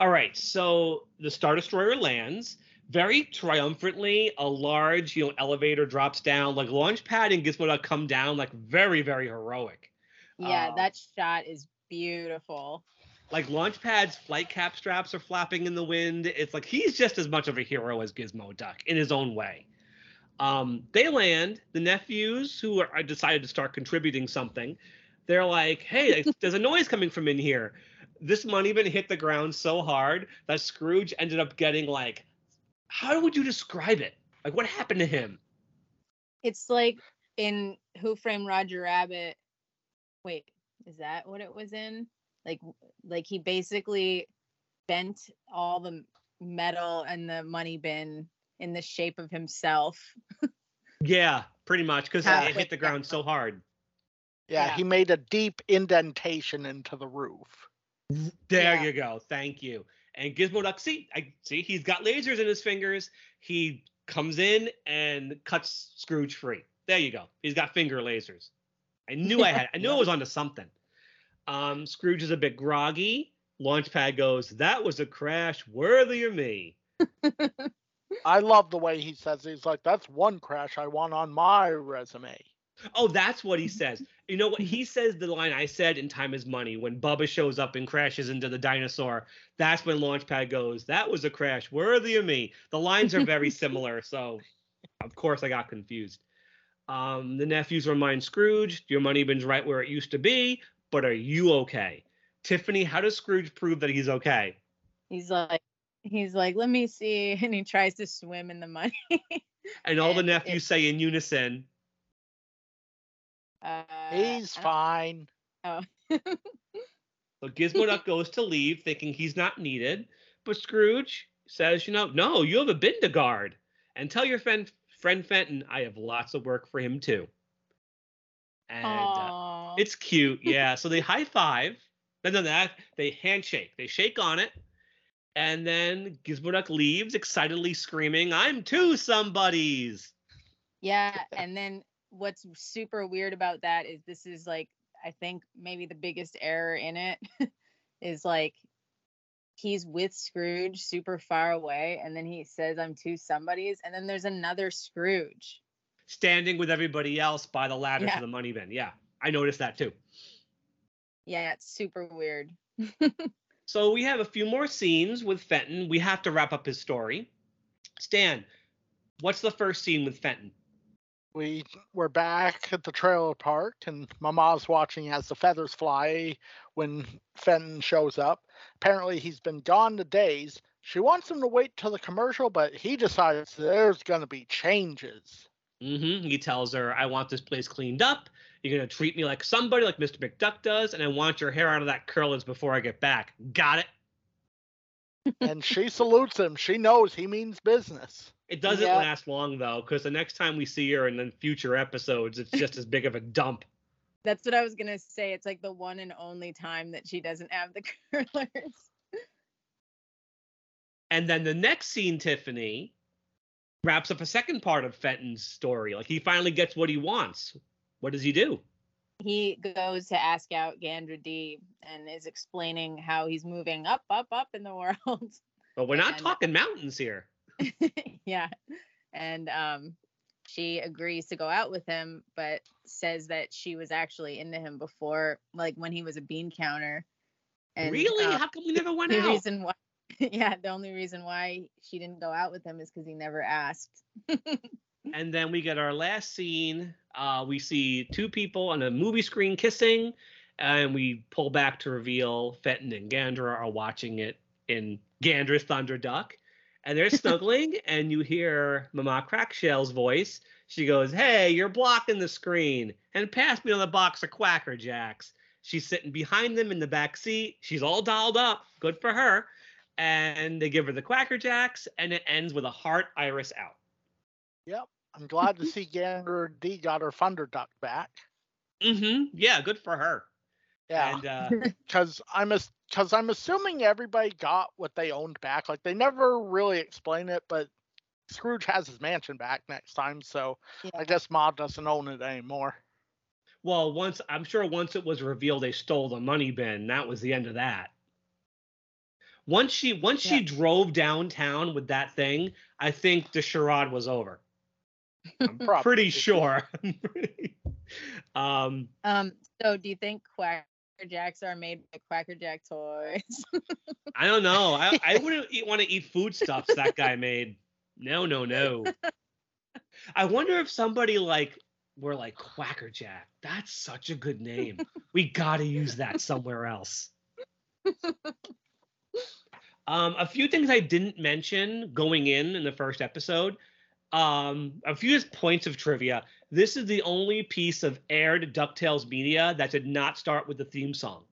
All right, so the Star Destroyer lands very triumphantly. A large, you know, elevator drops down. Like Launchpad and Gizmo Duck come down, like very, very heroic. Yeah, Uh, that shot is beautiful. Like Launchpad's flight cap straps are flapping in the wind. It's like he's just as much of a hero as Gizmo Duck in his own way. Um, they land. The nephews, who are, are decided to start contributing something, they're like, "Hey, there's a noise coming from in here." This money bin hit the ground so hard that Scrooge ended up getting like, how would you describe it? Like, what happened to him? It's like in Who Framed Roger Rabbit. Wait, is that what it was in? Like like he basically bent all the metal and the money bin in the shape of himself. Yeah, pretty much, because it hit the ground so hard. Yeah, Yeah. he made a deep indentation into the roof. There Yeah. you go. Thank you. And Gizmo Duck, see, I see he's got lasers in his fingers. He comes in and cuts Scrooge free. There you go. He's got finger lasers. I knew I had. I knew I was onto something. Um, Scrooge is a bit groggy. Launchpad goes, "That was a crash worthy of me." I love the way he says he's like, that's one crash I want on my resume. Oh, that's what he says. You know what? He says the line I said in Time is Money when Bubba shows up and crashes into the dinosaur. That's when Launchpad goes, That was a crash worthy of me. The lines are very similar. So, of course, I got confused. Um, the nephews remind Scrooge, Your money bin's right where it used to be, but are you okay? Tiffany, how does Scrooge prove that he's okay? He's like he's like, let me see. And he tries to swim in the money. And all the And it- nephews say in unison, Uh, He's fine. don't- So Gizmo Duck goes to leave, thinking he's not needed. But Scrooge says, you know, no, you have a bin to guard. And tell your friend, friend Fenton I have lots of work for him too. And uh, it's cute, yeah. so they high five. Then then that they handshake. They shake on it. And then Gizmo Duck leaves, excitedly screaming, I'm two somebodies. Yeah, and then what's super weird about that is this is like I think maybe the biggest error in it is like he's with Scrooge super far away and then he says I'm two somebodies and then there's another Scrooge. Standing with everybody else by the ladder Yeah. to the money bin. Yeah, I noticed that too. Yeah, it's super weird. So we have a few more scenes with Fenton. We have to wrap up his story. Stan, what's the first scene with Fenton? We were back at the trailer park, and Mama's watching as the feathers fly when Fenton shows up. Apparently, he's been gone to days. She wants him to wait till the commercial, but he decides there's going to be changes. Mm-hmm. He tells her, I want this place cleaned up. You're going to treat me like somebody, like Mr. McDuck does, and I want your hair out of that curlers before I get back. Got it? and she salutes him. She knows he means business. It doesn't Yeah. last long though, because the next time we see her in the future episodes, it's just as big of a dump. That's what I was gonna say. It's like the one and only time that she doesn't have the curlers. And then the next scene, Tiffany, wraps up a second part of Fenton's story. Like he finally gets what he wants. What does he do? He goes to ask out Gandra Dee and is explaining how he's moving up, up, up in the world. But we're not And- talking mountains here. yeah. And um she agrees to go out with him, but says that she was actually into him before, like when he was a bean counter. And really? uh, How come we never went the out? reason why yeah, the only reason why she didn't go out with him is because he never asked. And then we get our last scene. Uh, we see two people on a movie screen kissing, and we pull back to reveal Fenton and Gandra are watching it in Gandra's Thunder Duck. And they're snuggling, and you hear Mama Crackshell's voice. She goes, Hey, you're blocking the screen, and pass me on the box of Quacker Jacks. She's sitting behind them in the back seat. She's all dolled up. Good for her. And they give her the Quacker Jacks, and it ends with a heart iris out. Yep. I'm glad to see Gandra Dee got her Thunder Duck back. Mm-hmm. Yeah, good for her. Yeah. And uh, because I'm because I'm assuming everybody got what they owned back. Like they never really explain it, but Scrooge has his mansion back next time, so I guess Ma doesn't own it anymore. well, once I'm sure once it was revealed they stole the money bin, that was the end of that. Once she once she drove downtown with that thing, I think the charade was over. I'm Pretty sure. um, Um, so do you think Quacker Jacks are made by Quacker Jack toys? I don't know. I, I wouldn't want to eat foodstuffs that guy made. No, no, no. I wonder if somebody like were like Quacker Jack. That's such a good name. We got to use that somewhere else. Um, a few things I didn't mention going in in the first episode. Um, a few just points of trivia. This is the only piece of aired DuckTales media that did not start with the theme song.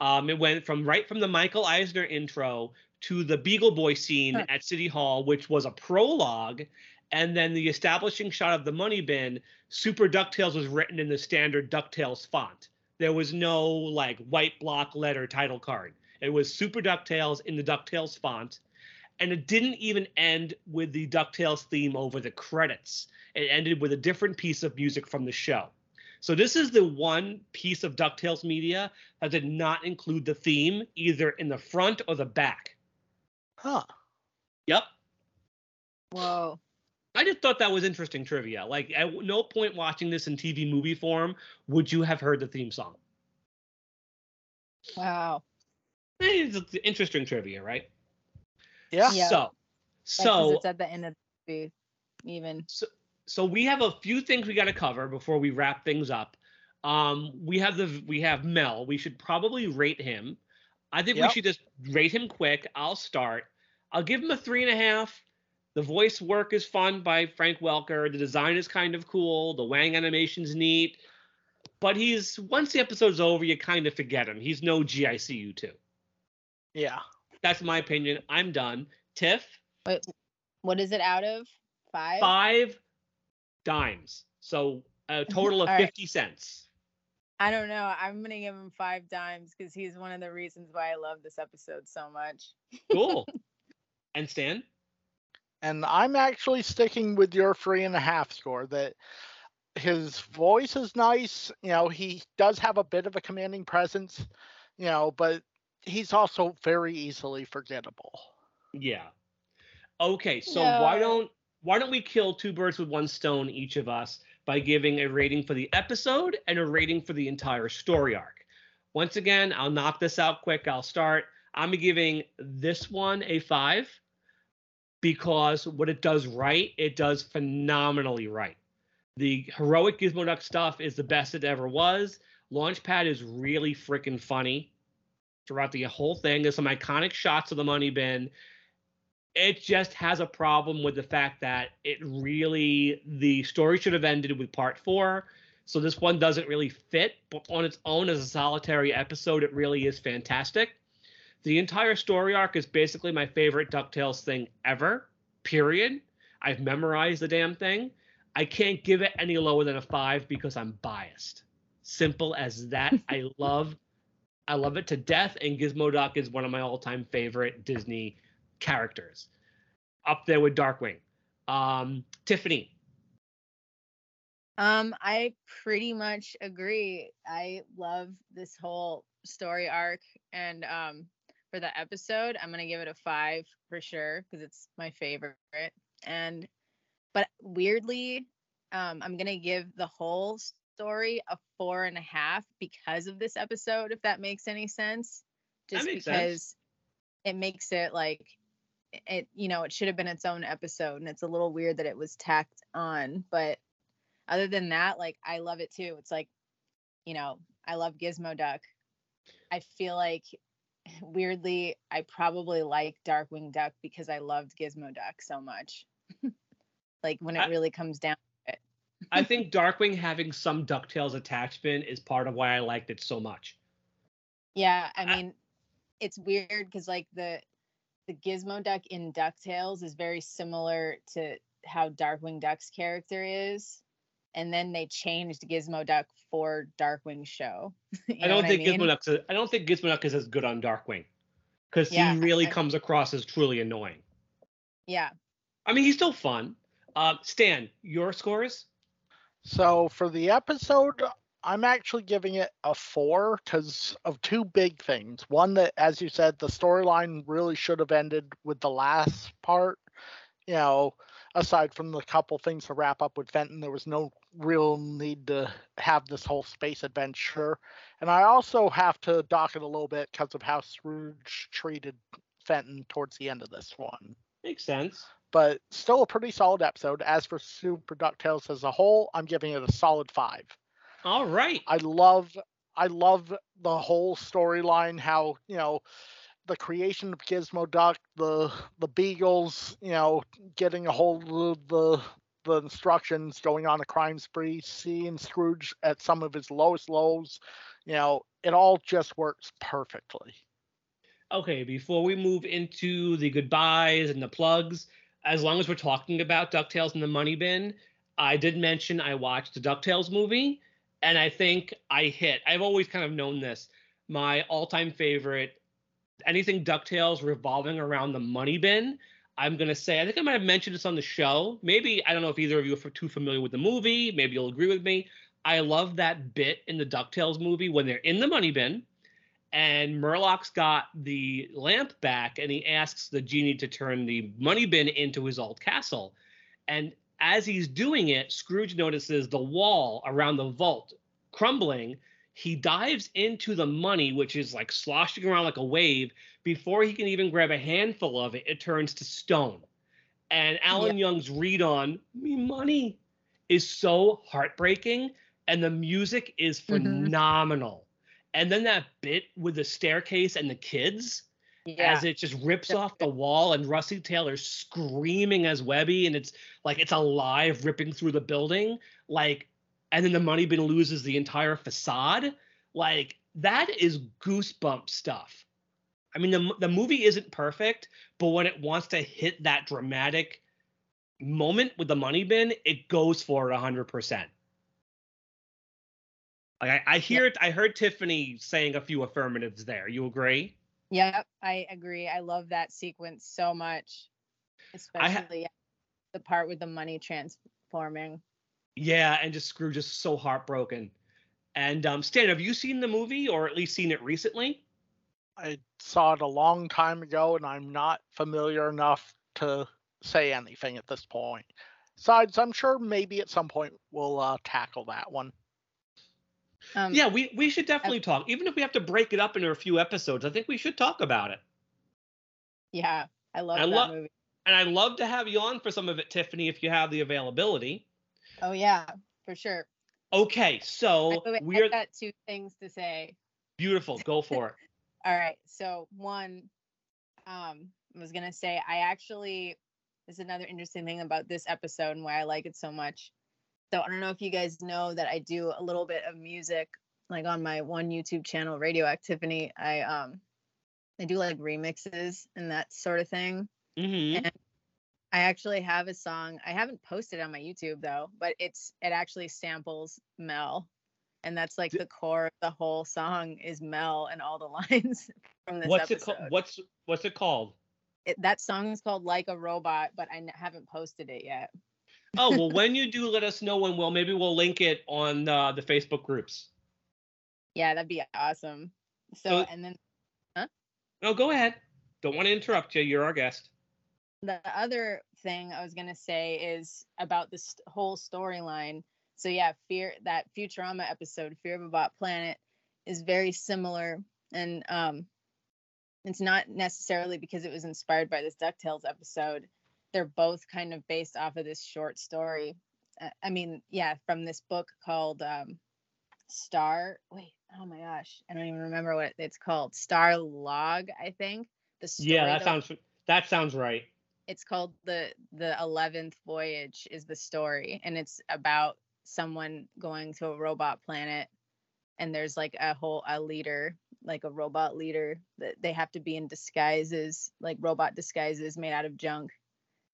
Um, it went from right from the Michael Eisner intro to the Beagle Boy scene Huh. at City Hall, which was a prologue, and then the establishing shot of the money bin. Super DuckTales was written in the standard DuckTales font. There was no like white block letter title card. It was Super DuckTales in the DuckTales font. And it didn't even end with the DuckTales theme over the credits. It ended with a different piece of music from the show. So this is the one piece of DuckTales media that did not include the theme either in the front or the back. Huh. Yep. Whoa. I just thought that was interesting trivia. Like at no point watching this in TV movie form would you have heard the theme song. Wow. It's interesting trivia, right? Yeah. Yeah. So, so it's at the end of the movie, even. so so we have a few things we got to cover before we wrap things up. Um, we have the we have Mel. We should probably rate him. I think we should just rate him quick. I'll start. I'll give him a three and a half. The voice work is fun by Frank Welker. The design is kind of cool. The Wang animation's neat. But he's once the episode's over, you kind of forget him. He's no GICU two. Yeah. That's my opinion. I'm done. Tiff, Wait, what is it out of? Five? five dimes. So a total of All right. 50 cents. I don't know. I'm gonna give him five dimes because he's one of the reasons why I love this episode so much. Cool. and Stan? And I'm actually sticking with your three and a half score that his voice is nice. You know, he does have a bit of a commanding presence, you know, but he's also very easily forgettable. Yeah. Okay, so why don't why don't we kill two birds with one stone each of us by giving a rating for the episode and a rating for the entire story arc. Once again, I'll knock this out quick. I'll start. I'm giving this one a 5 because what it does right, it does phenomenally right. The heroic Gizmo Duck stuff is the best it ever was. Launchpad is really freaking funny throughout the whole thing. There's some iconic shots of the money bin. It just has a problem with the fact that it really the story should have ended with part four. So this one doesn't really fit, but on its own as a solitary episode, it really is fantastic. The entire story arc is basically my favorite DuckTales thing ever, period. I've memorized the damn thing. I can't give it any lower than a five because I'm biased. Simple as that. I love I love it to death, and Gizmo Duck is one of my all-time favorite Disney characters. Up there with Darkwing. Um, Tiffany. Um, I pretty much agree. I love this whole story arc, and um, for the episode, I'm gonna give it a five for sure because it's my favorite. And but weirdly, um, I'm gonna give the whole story a four and a half because of this episode, if that makes any sense. Just makes because sense. it makes it like it, you know, it should have been its own episode, and it's a little weird that it was tacked on. But other than that, like I love it too. It's like, you know, I love Gizmo Duck. I feel like weirdly, I probably like Darkwing Duck because I loved Gizmo Duck so much. like when it I- really comes down. I think Darkwing having some DuckTales attachment is part of why I liked it so much. Yeah, I I- mean, it's weird because like the the Gizmo Duck in DuckTales is very similar to how Darkwing Duck's character is. And then they changed Gizmo Duck for Darkwing show. I don't think mean? Gizmo Duck's a, I don't think Gizmo Duck is as good on Darkwing because Yeah, he really I- comes across as truly annoying. Yeah. I mean, he's still fun. Uh, Stan, your scores? So for the episode, I'm actually giving it a four because of two big things. One that, as you said, the storyline really should have ended with the last part. You know, aside from the couple things to wrap up with Fenton, there was no real need to have this whole space adventure. And I also have to dock it a little bit because of how Scrooge treated Fenton towards the end of this one Makes sense. But still a pretty solid episode. As for Super DuckTales as a whole, I'm giving it a solid five. All right. I love I love the whole storyline, how, you know, the creation of Gizmo Duck, the the Beagles, you know, getting a hold of the the instructions, going on a crime spree, seeing Scrooge at some of his lowest lows, you know, it all just works perfectly. Okay, before we move into the goodbyes and the plugs, as long as we're talking about DuckTales and the Money Bin, I did mention I watched the DuckTales movie, and I think I hit. I've always kind of known this. My all-time favorite, anything DuckTales revolving around the Money Bin. I'm gonna say I think I might have mentioned this on the show. Maybe I don't know if either of you are too familiar with the movie. Maybe you'll agree with me. I love that bit in the DuckTales movie when they're in the money bin and Merlock's got the lamp back and he asks the genie to turn the money bin into his old castle. And as he's doing it, Scrooge notices the wall around the vault crumbling. He dives into the money, which is like sloshing around like a wave. Before he can even grab a handful of it, it turns to stone. And Alan Young's read on me money is so heartbreaking, and the music is Mhm. phenomenal. And then that bit with the staircase and the kids Yeah. as it just rips off the wall and Russi Taylor's screaming as Webby and it's like it's alive ripping through the building like and then the money bin loses the entire facade like that is goosebump stuff. I mean the the movie isn't perfect but when it wants to hit that dramatic moment with the money bin it goes for it 100%. Like I, I hear it I heard Tiffany saying a few affirmatives there. You agree? Yep, I agree. I love that sequence so much, I ha- especially the part with the money transforming. Yeah, and just Scrooge is so heartbroken. And um, Stan, have you seen the movie or at least seen it recently? I saw it a long time ago, and I'm not familiar enough to say anything at this point. Besides, I'm sure maybe at some point we'll uh, tackle that one. Um, yeah, we we should definitely talk. Even if we have to break it up into a few episodes, I think we should talk about it. yeah, I love I that lo- movie. And I'd love to have you on for some of it, Tiffany, if you have the availability. Oh yeah, for sure. Okay, so we're got two things to say. beautiful. Go for it. All right. So one, um, I was gonna say I actually this is another interesting thing about this episode and why I like it so much. So I don't know if you guys know that I do a little bit of music, like on my one YouTube channel, Radio Activity. I um I do like remixes and that sort of thing. hmm And I actually have a song. I haven't posted it on my YouTube though, but it's it actually samples Mel. And that's like the core of the whole song is Mel and all the lines from this What's it episode. called? What's what's it called? It, that song is called Like a Robot, but I n- haven't posted it yet. Oh well, when you do, let us know, when. we'll maybe we'll link it on uh, the Facebook groups. Yeah, that'd be awesome. So, So- and then huh? No, go ahead. Don't want to interrupt you. You're our guest. the other thing I was gonna say is about this whole storyline. So yeah, fear that Futurama episode, Fear of a Bot Planet, is very similar, and um, it's not necessarily because it was inspired by this Ducktales episode. They're both kind of based off of this short story. Uh, I mean, yeah, from this book called um, Star. Wait, oh my gosh, I don't even remember what it's called. Star Log, I think. The story Yeah, that sounds that sounds right. it's called the the 11th voyage is the story and it's about someone going to a robot planet and there's like a whole a leader like a robot leader that they have to be in disguises like robot disguises made out of junk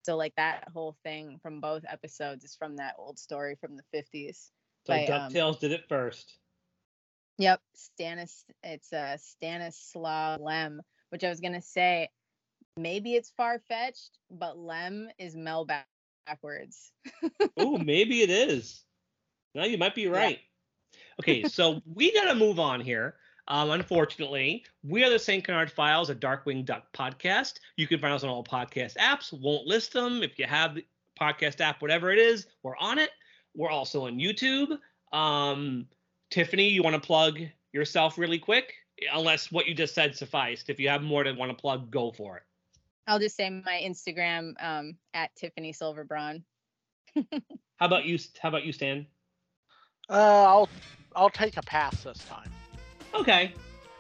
so like that whole thing from both episodes is from that old story from the 50s So by, um, Ducktales did it first. Yep, Stanis. It's uh, Stanislaw Lem, which I was gonna say, maybe it's far fetched, but Lem is Mel back- backwards. oh, maybe it is. No, you might be right. Okay, so we gotta move on here. Um, unfortunately, we are the St. Canard Files, a Darkwing Duck podcast. You can find us on all podcast apps. Won't list them. If you have the podcast app, whatever it is, we're on it. We're also on YouTube. Um, Tiffany, you want to plug yourself really quick? Unless what you just said sufficed. If you have more to want to plug, go for it. I'll just say my Instagram um, at Tiffany Silverbraun. How about you? How about you, Stan? Uh, I'll I'll take a pass this time. Okay.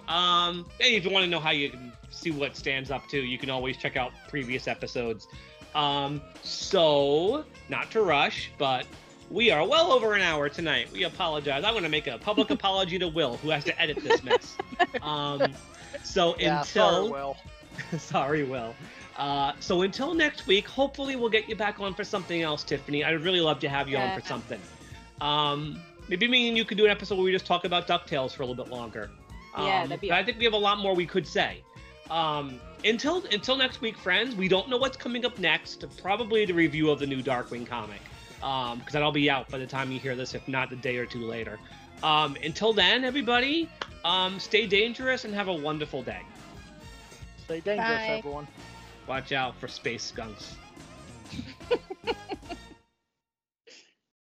Um, hey, if you want to know how you can see what stands up to, you can always check out previous episodes. Um, so not to rush, but we are well over an hour tonight. We apologize. I'm going to make a public apology to Will, who has to edit this mess. Um, so Yeah, until sorry, Will. Sorry, Will. Uh, so until next week, hopefully we'll get you back on for something else, Tiffany. I'd really love to have you on for something. Um, maybe me and you could do an episode where we just talk about Ducktales for a little bit longer. Yeah, Um, that'd be I think we have a lot more we could say. Um, until until next week, friends. We don't know what's coming up next. Probably the review of the new Darkwing comic, because that'll be out by the time you hear this, if not a day or two later. Um, until then, everybody, um, stay dangerous and have a wonderful day. Stay dangerous, Bye. everyone. Watch out for space skunks.